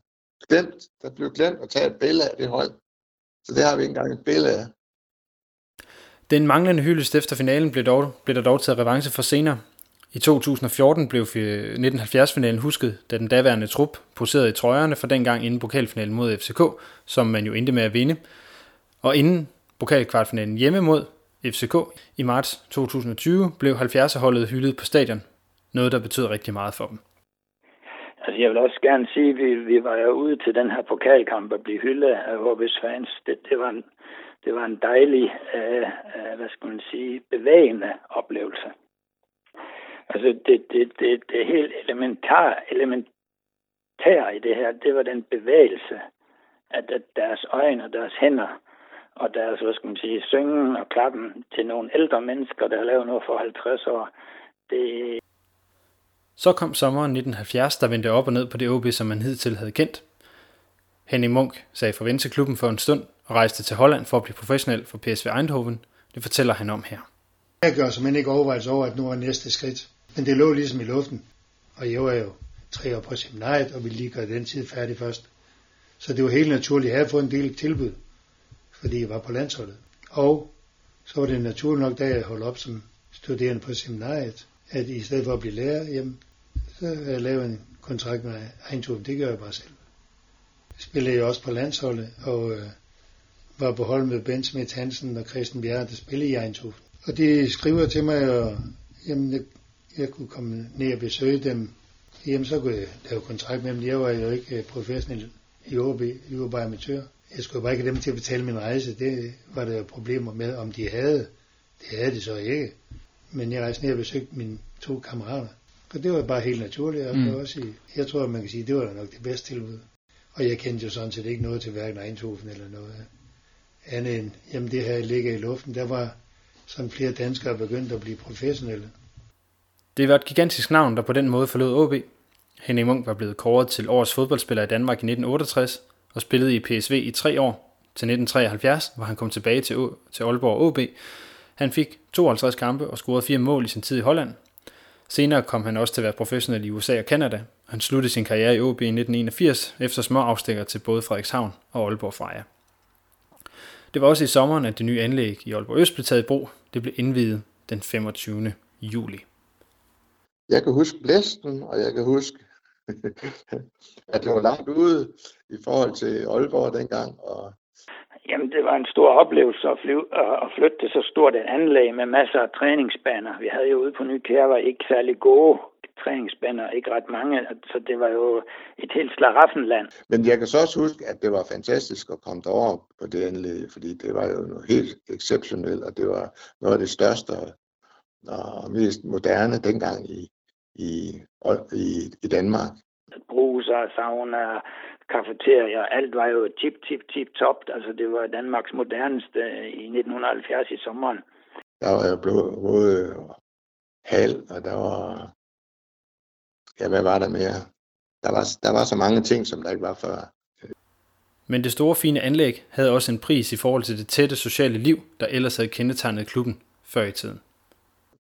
Glemt, der blev glemt at tage et billede af det hold. Så det har vi ikke engang et billede af. Den manglende hyldest efter finalen blev, dog, blev der dog taget revanche for senere. I 2014 blev 1970-finalen husket, da den daværende trup poserede i trøjerne for dengang inden pokalfinalen mod FCK, som man jo endte med at vinde. Og inden pokalkvartfinalen hjemme mod FCK. I marts 2020 blev 70'er-holdet hyldet på stadion. Noget, der betød rigtig meget for dem. Altså, jeg vil også gerne sige, at vi, vi var jo ude til den her pokalkamp og blive hyldet af HB's fans. Det, det, var en, det var en dejlig, øh, øh, hvad skal man sige, bevægende oplevelse. Altså, det, det, det, det helt elementar, elementær i det her, det var den bevægelse, at, at deres øjne og deres hænder og deres, hvad skal man sige, syngen og klappen til nogle ældre mennesker, der har lavet noget for 50 år, det, så kom sommeren 1970, der vendte op og ned på det OB, som man hidtil havde kendt. Henning Munk sagde farvel til klubben for en stund og rejste til Holland for at blive professionel for PSV Eindhoven. Det fortæller han om her. Jeg gør som ikke overvejelse over, at nu er næste skridt. Men det lå ligesom i luften. Og jeg var jo tre år på seminariet og ville lige gøre den tid færdig først. Så det var helt naturligt. Jeg havde fået en del tilbud, fordi jeg var på landsholdet. Og så var det naturligt nok, da jeg holdt op som studerende på seminariet, at i stedet for at blive lærer, jamen, så jeg lavet en kontrakt med Eindhoven. Det gør jeg bare selv. Jeg spillede jeg også på landsholdet, og øh, var på hold med Ben Smith Hansen og Christian Bjerre, der spillede i Eindhoven. Og de skriver til mig, og jamen, jeg, kunne komme ned og besøge dem. Jamen, så kunne jeg lave kontrakt med dem. Jeg var jo ikke øh, professionel i OB, jeg var bare amatør. Jeg skulle bare ikke have dem til at betale min rejse. Det var der problemer med, om de havde. Det havde de så ikke. Men jeg rejste ned og besøgte mine to kammerater. Og det var bare helt naturligt. Og mm. også, jeg tror, man kan sige, at det var nok det bedste tilbud. Og jeg kendte jo sådan set ikke noget til hverken Eindhoven eller noget andet end, jamen det her ligger i luften. Der var sådan flere danskere begyndt at blive professionelle. Det var et gigantisk navn, der på den måde forlod OB. Henning Munk var blevet kåret til årets fodboldspiller i Danmark i 1968 og spillede i PSV i tre år. Til 1973, hvor han kom tilbage til, til Aalborg OB, han fik 52 kampe og scorede fire mål i sin tid i Holland. Senere kom han også til at være professionel i USA og Kanada. Han sluttede sin karriere i OB i 1981 efter små afstikker til både Frederikshavn og Aalborg Freja. Det var også i sommeren, at det nye anlæg i Aalborg Øst blev taget i brug. Det blev indvidet den 25. juli. Jeg kan huske blæsten, og jeg kan huske, (laughs) at det var langt ude i forhold til Aalborg dengang, og Jamen, det var en stor oplevelse at, flyve, at flytte til så stort et anlæg med masser af træningsbaner. Vi havde jo ude på Nykær var ikke særlig gode træningsbaner, ikke ret mange, så det var jo et helt slaraffenland. Men jeg kan så også huske, at det var fantastisk at komme derover på det anlæg, fordi det var jo noget helt exceptionelt, og det var noget af det største og mest moderne dengang i, i, i, i Danmark. Bruser, sauna, kafeterier, alt var jo tip, tip, tip top. Altså det var Danmarks moderneste i 1970 i sommeren. Der var jo både hal, og der var, ja hvad var der mere? Der var, der var så mange ting, som der ikke var før. Men det store fine anlæg havde også en pris i forhold til det tætte sociale liv, der ellers havde kendetegnet klubben før i tiden.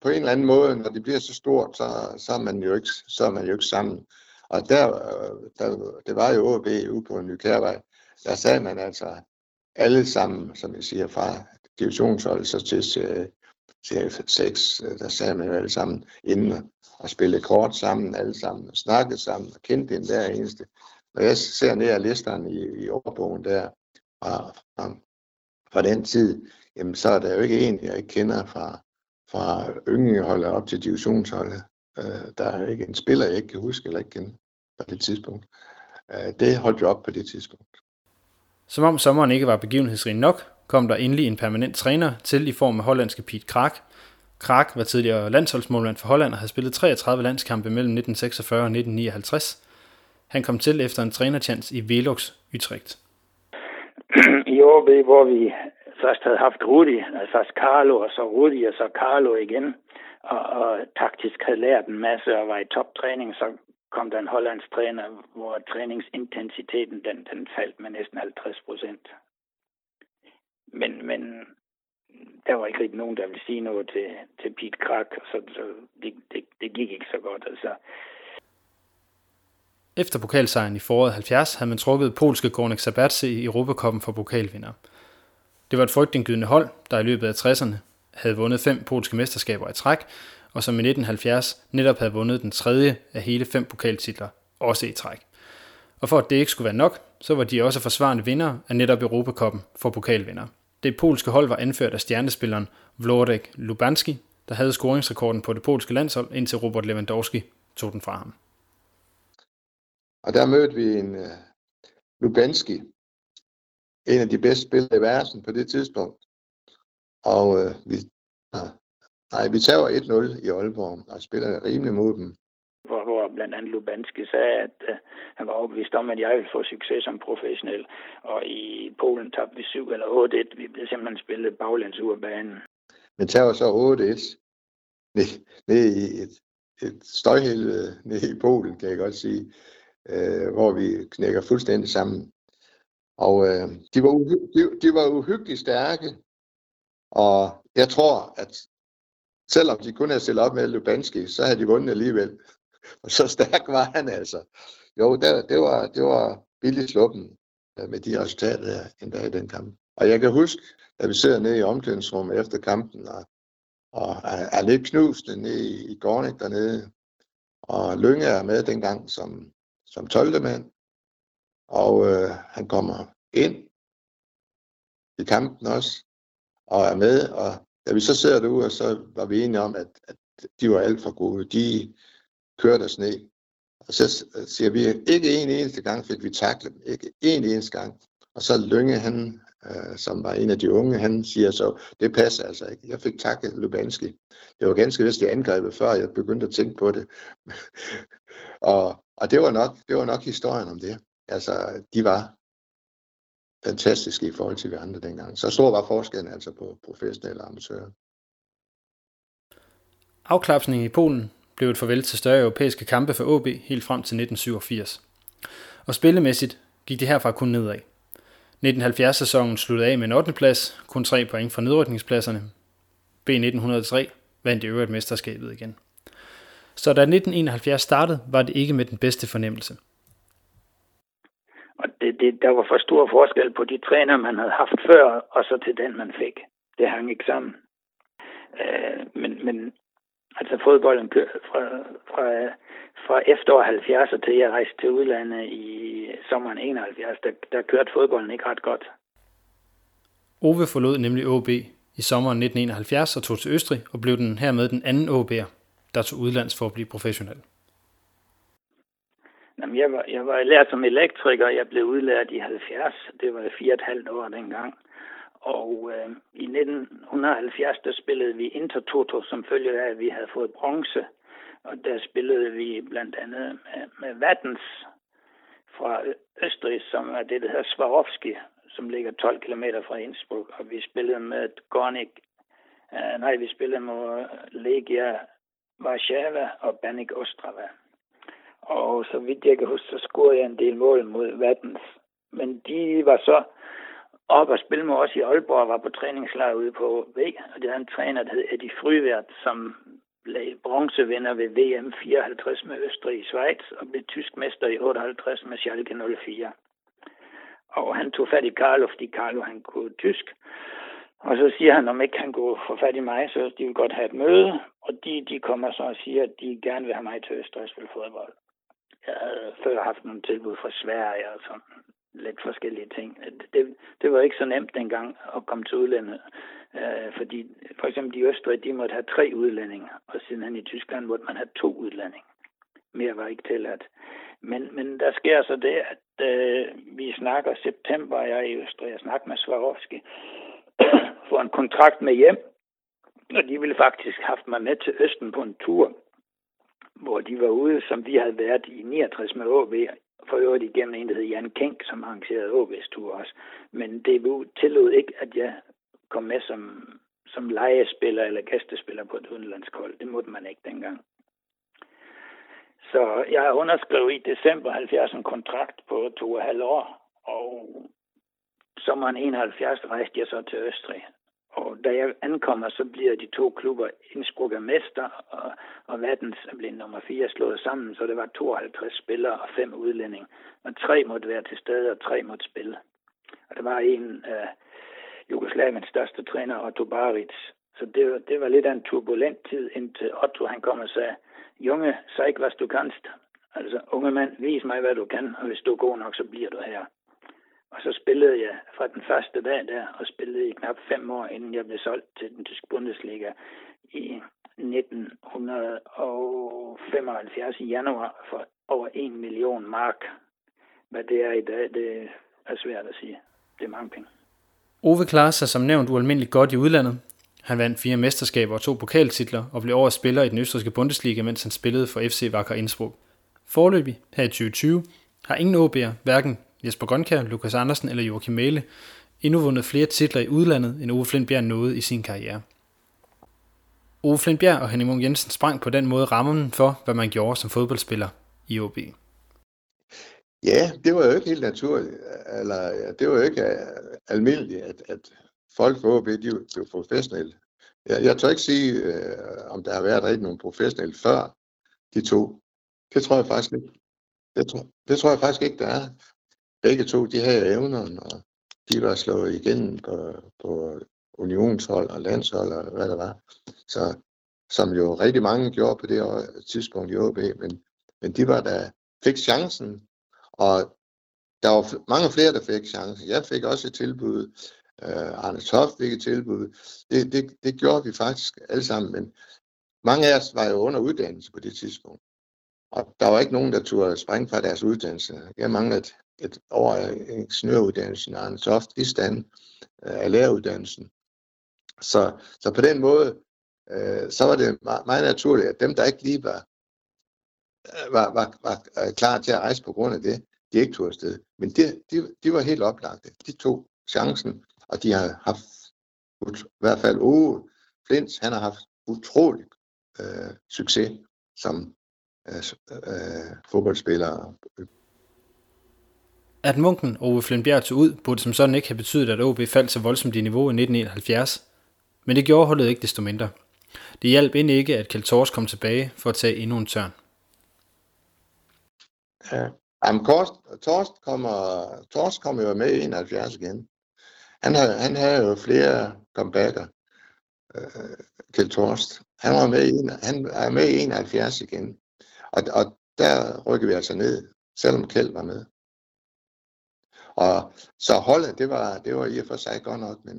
På en eller anden måde, når det bliver så stort, så, så, er, man jo ikke, så er man jo ikke sammen. Og der, der, det var jo OB ude på Nykærvej, der sad man altså alle sammen, som jeg siger, fra divisionsholdet så til CF6, der sad man jo alle sammen inden og spille kort sammen, alle sammen, og snakke sammen, og kendte den der eneste. Når jeg ser ned ad listerne i, i årbogen der, fra, fra, fra den tid, jamen så er der jo ikke en, jeg ikke kender fra, fra yngleholdet op til divisionsholdet. Øh, der er ikke en spiller, jeg ikke kan huske eller ikke kende på det tidspunkt. Øh, det holdt jo op på det tidspunkt. Som om sommeren ikke var begivenhedsrig nok, kom der endelig en permanent træner til i form af hollandske Piet Krak. Krak var tidligere landsholdsmålmand for Holland og havde spillet 33 landskampe mellem 1946 og 1959. Han kom til efter en trænerchance i Velux Utrecht. I OB, hvor vi først havde haft Rudi, altså Carlo, og så Rudi, og så Carlo igen, og, og taktisk havde lært en masse og var i toptræning, så kom der en hollandsk træner, hvor træningsintensiteten den, den faldt med næsten 50 procent. Men, men der var ikke rigtig nogen, der ville sige noget til, til Pete Krak, så, så det, det, det gik ikke så godt. Altså. Efter pokalsejren i foråret 70 havde man trukket polske Gornik Sabatse i Europakoppen for pokalvinder. Det var et frygtindgydende hold, der i løbet af 60'erne havde vundet fem polske mesterskaber i træk, og som i 1970 netop havde vundet den tredje af hele fem pokaltitler, også i træk. Og for at det ikke skulle være nok, så var de også forsvarende vinder af netop Europakoppen for pokalvinder. Det polske hold var anført af stjernespilleren Włodek Lubanski, der havde scoringsrekorden på det polske landshold, indtil Robert Lewandowski tog den fra ham. Og der mødte vi en uh, Lubanski, en af de bedste spillere i verden på det tidspunkt. Og uh, vi, nej, vi tager 1-0 i Aalborg og spiller rimelig mod dem hvor, hvor blandt andet Lubanski sagde, at uh, han var overbevist om, at jeg ville få succes som professionel. Og i Polen tabte vi 7 eller 8-1. Vi blev simpelthen spillet baglæns ud af banen. Men tager så 8-1 (laughs) ned, ned i et, et støjhelvede nede i Polen, kan jeg godt sige, uh, hvor vi knækker fuldstændig sammen. Og øh, de, var uhy- de, de var uhyggeligt stærke, og jeg tror, at selvom de kun havde stillet op med Lubanski, så havde de vundet alligevel. Og så stærk var han altså. Jo, der, det, var, det var billigt sluppen med de resultater der endda i den kamp. Og jeg kan huske, at vi sidder nede i omklædningsrummet efter kampen, og, og er, er lidt knust nede i, i Gornik dernede. Og Lønge er med dengang som, som 12. mand. Og øh, han kommer ind i kampen også, og er med. Og da vi så sidder derude, så var vi enige om, at, at de var alt for gode. De, kørte os ned. Og så øh, siger vi, ikke en eneste gang fik vi taklet dem. Ikke en eneste gang. Og så Lønge, han, øh, som var en af de unge, han siger så, det passer altså ikke. Jeg fik taklet Lubanski. Det var ganske vist det angrebet, før jeg begyndte at tænke på det. (laughs) og, og det var nok, det var nok historien om det. Altså, de var fantastiske i forhold til vi andre dengang. Så stor var forskellen altså på professionelle og amatører. Afklapsningen i Polen blev et farvel til større europæiske kampe for OB helt frem til 1987. Og spillemæssigt gik det herfra kun nedad. 1970-sæsonen sluttede af med en 8. plads, kun 3 point fra nedrykningspladserne. B1903 vandt i øvrigt mesterskabet igen. Så da 1971 startede, var det ikke med den bedste fornemmelse. Og det, det, der var for stor forskel på de træner, man havde haft før, og så til den, man fik. Det hang ikke sammen. Øh, men, men Altså fodbolden fra, fra, fra efterår 70'er til jeg rejste til udlandet i sommeren 71, der, der kørte fodbolden ikke ret godt. Ove forlod nemlig OB i sommeren 1971 og tog til Østrig og blev den hermed den anden OB'er, der tog udlands for at blive professionel. Jamen, jeg, var, jeg var lært som elektriker, jeg blev udlært i 70, det var fire et halvt år dengang. Og øh, i 1970, der spillede vi Intertoto, som følge af, at vi havde fået bronze. Og der spillede vi blandt andet med, med Vattens fra Østrig, som er det, der hedder Swarovski, som ligger 12 km fra Innsbruck. Og vi spillede med Gornik, øh, nej, vi spillede med Legia Warszawa og Banik Ostrava. Og så vidt jeg kan huske, så scorede jeg en del mål mod Vattens. Men de var så op og spille med os i Aalborg og var på træningslejr ude på V, og det var en træner, der hed Eddie Fryvært, som blev bronzevinder ved VM 54 med Østrig i Schweiz og blev tysk mester i 58 med Schalke 04. Og han tog fat i Carlo, fordi Carlo han kunne tysk. Og så siger han, om ikke han kunne få fat i mig, så de vil godt have et møde. Og de, de kommer så og siger, at de gerne vil have mig til Østrig spille fodbold. Jeg havde før haft nogle tilbud fra Sverige og sådan lidt forskellige ting. Det, det var ikke så nemt dengang at komme til udlandet, øh, fordi for eksempel de Østrig, de måtte have tre udlændinge, og siden i Tyskland måtte man have to udlændinge. Mere var ikke tilladt. Men, men der sker så det, at øh, vi snakker september, jeg er i Østrig, jeg snakker med Swarovski, (coughs) for en kontrakt med hjem, og de ville faktisk have haft mig med til Østen på en tur, hvor de var ude, som vi havde været i 69 med AB, for øvrigt igennem en, der hed Jan Kink, som arrangerede AB's tur også. Men DBU tillod ikke, at jeg kom med som, som legespiller eller gæstespiller på et udenlandshold. Det måtte man ikke dengang. Så jeg underskrev i december 70 en kontrakt på to og halv år, og sommeren 71 rejste jeg så til Østrig. Og da jeg ankommer, så bliver de to klubber Innsbruck er mester, og, og Vattens er blevet nummer 4 slået sammen, så det var 52 spillere og fem udlændinge. Og tre måtte være til stede, og tre måtte spille. Og der var en af øh, Jugoslaviens største træner, Otto Baric. Så det, var, det var lidt af en turbulent tid, indtil Otto han kom og sagde, Junge, sag ikke, hvad du kanst. Altså, unge mand, vis mig, hvad du kan, og hvis du er god nok, så bliver du her. Og så spillede jeg fra den første dag der, og spillede i knap fem år, inden jeg blev solgt til den tyske Bundesliga i 1975 i januar for over en million mark. Hvad det er i dag, det er svært at sige. Det er mange penge. Ove klarer sig som nævnt ualmindeligt godt i udlandet. Han vandt fire mesterskaber og to pokaltitler og blev årets spiller i den østrigske Bundesliga, mens han spillede for FC Wacker Innsbruck. Forløbig her i 2020 har ingen OB'er, hverken Jesper Grønkær, Lukas Andersen eller Joachim Mæle, endnu vundet flere titler i udlandet, end Ove Flintbjerg nåede i sin karriere. Ove Flintbjerg og Henning Munk Jensen sprang på den måde rammen for, hvad man gjorde som fodboldspiller i OB. Ja, det var jo ikke helt naturligt, eller det var jo ikke øh, almindeligt, at, at folk fra OB, de blev professionelle. Jeg, jeg tør ikke sige, øh, om der har været rigtig nogen professionelle før de to. Det tror jeg faktisk ikke. Det tror, det tror jeg faktisk ikke, der er. Begge to, de havde evnerne, og de var slået igen på, på unionshold og landshold og hvad der var. Så, som jo rigtig mange gjorde på det tidspunkt i OB, men, men de var der fik chancen, og der var mange flere, der fik chancen. Jeg fik også et tilbud. øh, Arne Toft fik et tilbud. Det, det, det gjorde vi faktisk alle sammen, men mange af os var jo under uddannelse på det tidspunkt. Og der var ikke nogen, der turde springe fra deres uddannelse. Jeg manglede et, over år af ingeniøruddannelsen, og en soft stand øh, af læreruddannelsen. Så, så på den måde, uh, så var det meget, meget naturligt, at dem, der ikke lige var øh, var, var, var klar til at rejse på grund af det, de ikke tog afsted. Men de, de, de var helt oplagte. De tog chancen, og de har haft, i hvert fald Ove Flint, han har haft utrolig øh, succes som øh, øh, fodboldspiller. At munken Ove Flintbjerg tog ud, burde som sådan ikke have betydet, at OB faldt så voldsomt i niveau i 1971. Men det gjorde holdet ikke desto mindre. Det hjalp end ikke, at Kjeld Tors kom tilbage for at tage endnu en tørn. Ja. Jamen, Torst, Torst, kommer, Torst kommer jo med i 71 igen. Han, havde, han havde jo flere comebacker, øh, Kjeld Torst. Han, var med i, han er med i 71 igen. Og, og der rykker vi altså ned, selvom Kjeld var med. Og så holdet, det var, det var i og for sig godt nok, men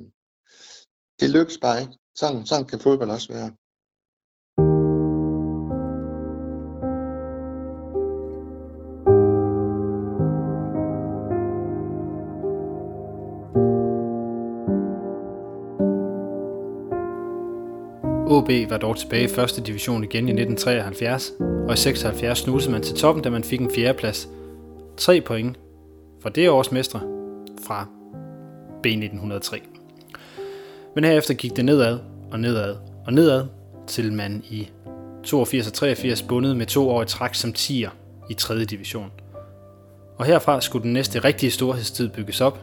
det lykkedes bare ikke. Sådan, sådan kan fodbold også være. OB var dog tilbage i første division igen i 1973, og i 76 snusede man til toppen, da man fik en fjerdeplads. Tre point var det års mestre fra B1903. Men herefter gik det nedad og nedad og nedad, til man i 82 og 83 bundet med to år i træk som tiger i 3. division. Og herfra skulle den næste rigtige storhedstid bygges op,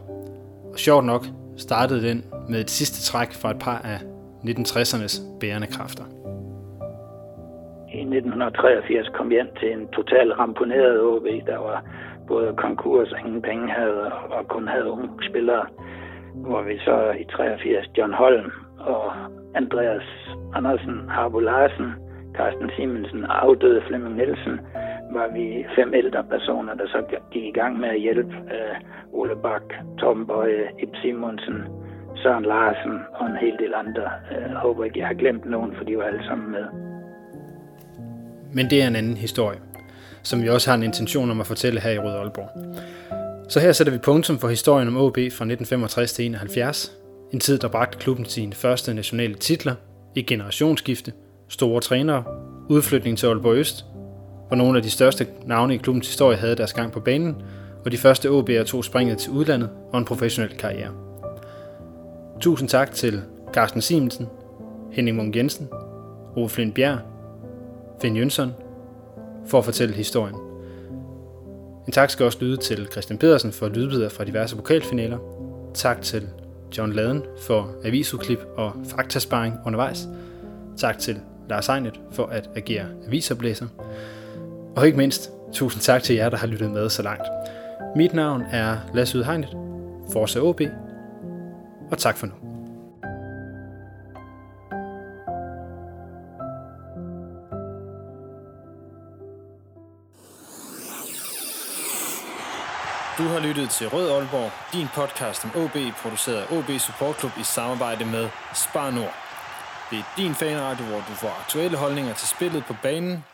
og sjovt nok startede den med et sidste træk fra et par af 1960'ernes bærende kræfter. I 1983 kom vi ind til en total ramponeret OB, der var både konkurs og ingen penge havde, og kun havde unge spillere. Hvor vi så i 83 John Holm og Andreas Andersen, Harbo Larsen, Carsten Simonsen og afdøde Flemming Nielsen, var vi fem ældre personer, der så gik i gang med at hjælpe øh, Ole Bak, Tom Bøje, Ip Simonsen, Søren Larsen og en hel del andre. Jeg håber ikke, jeg har glemt nogen, for de var alle sammen med. Men det er en anden historie, som vi også har en intention om at fortælle her i Rød Aalborg. Så her sætter vi punktum for historien om OB fra 1965 til 71. En tid, der bragte klubben sine første nationale titler, i generationsskifte, store trænere, udflytning til Aalborg Øst, hvor nogle af de største navne i klubbens historie havde deres gang på banen, og de første OB'er tog springet til udlandet og en professionel karriere. Tusind tak til Carsten Simonsen, Henning Munk Jensen, Ove Flint Bjerg, Finn Jønsson for at fortælle historien. En tak skal også lyde til Christian Pedersen for lydbidder fra diverse pokalfinaler. Tak til John Laden for avisudklip og faktasparing undervejs. Tak til Lars Ejnet for at agere avisoplæser. Og ikke mindst, tusind tak til jer, der har lyttet med så langt. Mit navn er Lasse Udhegnet, Forza OB, og tak for nu. Du har lyttet til Rød Aalborg, din podcast om OB, produceret af OB Support Club i samarbejde med Spar Nord. Det er din fanradio, hvor du får aktuelle holdninger til spillet på banen.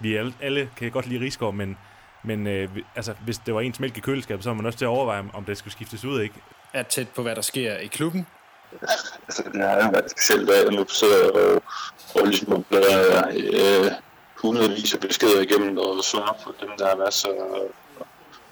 Vi alle, alle kan godt lide Rigsgaard, men, men øh, altså, hvis det var ens mælk i køleskabet, så var man også til at overveje, om det skulle skiftes ud, ikke? Er tæt på, hvad der sker i klubben. Altså, det har været specielt, jeg nu sidder og, og ligesom bladrer øh, hundredvis af beskeder igennem og svarer på dem, der har været så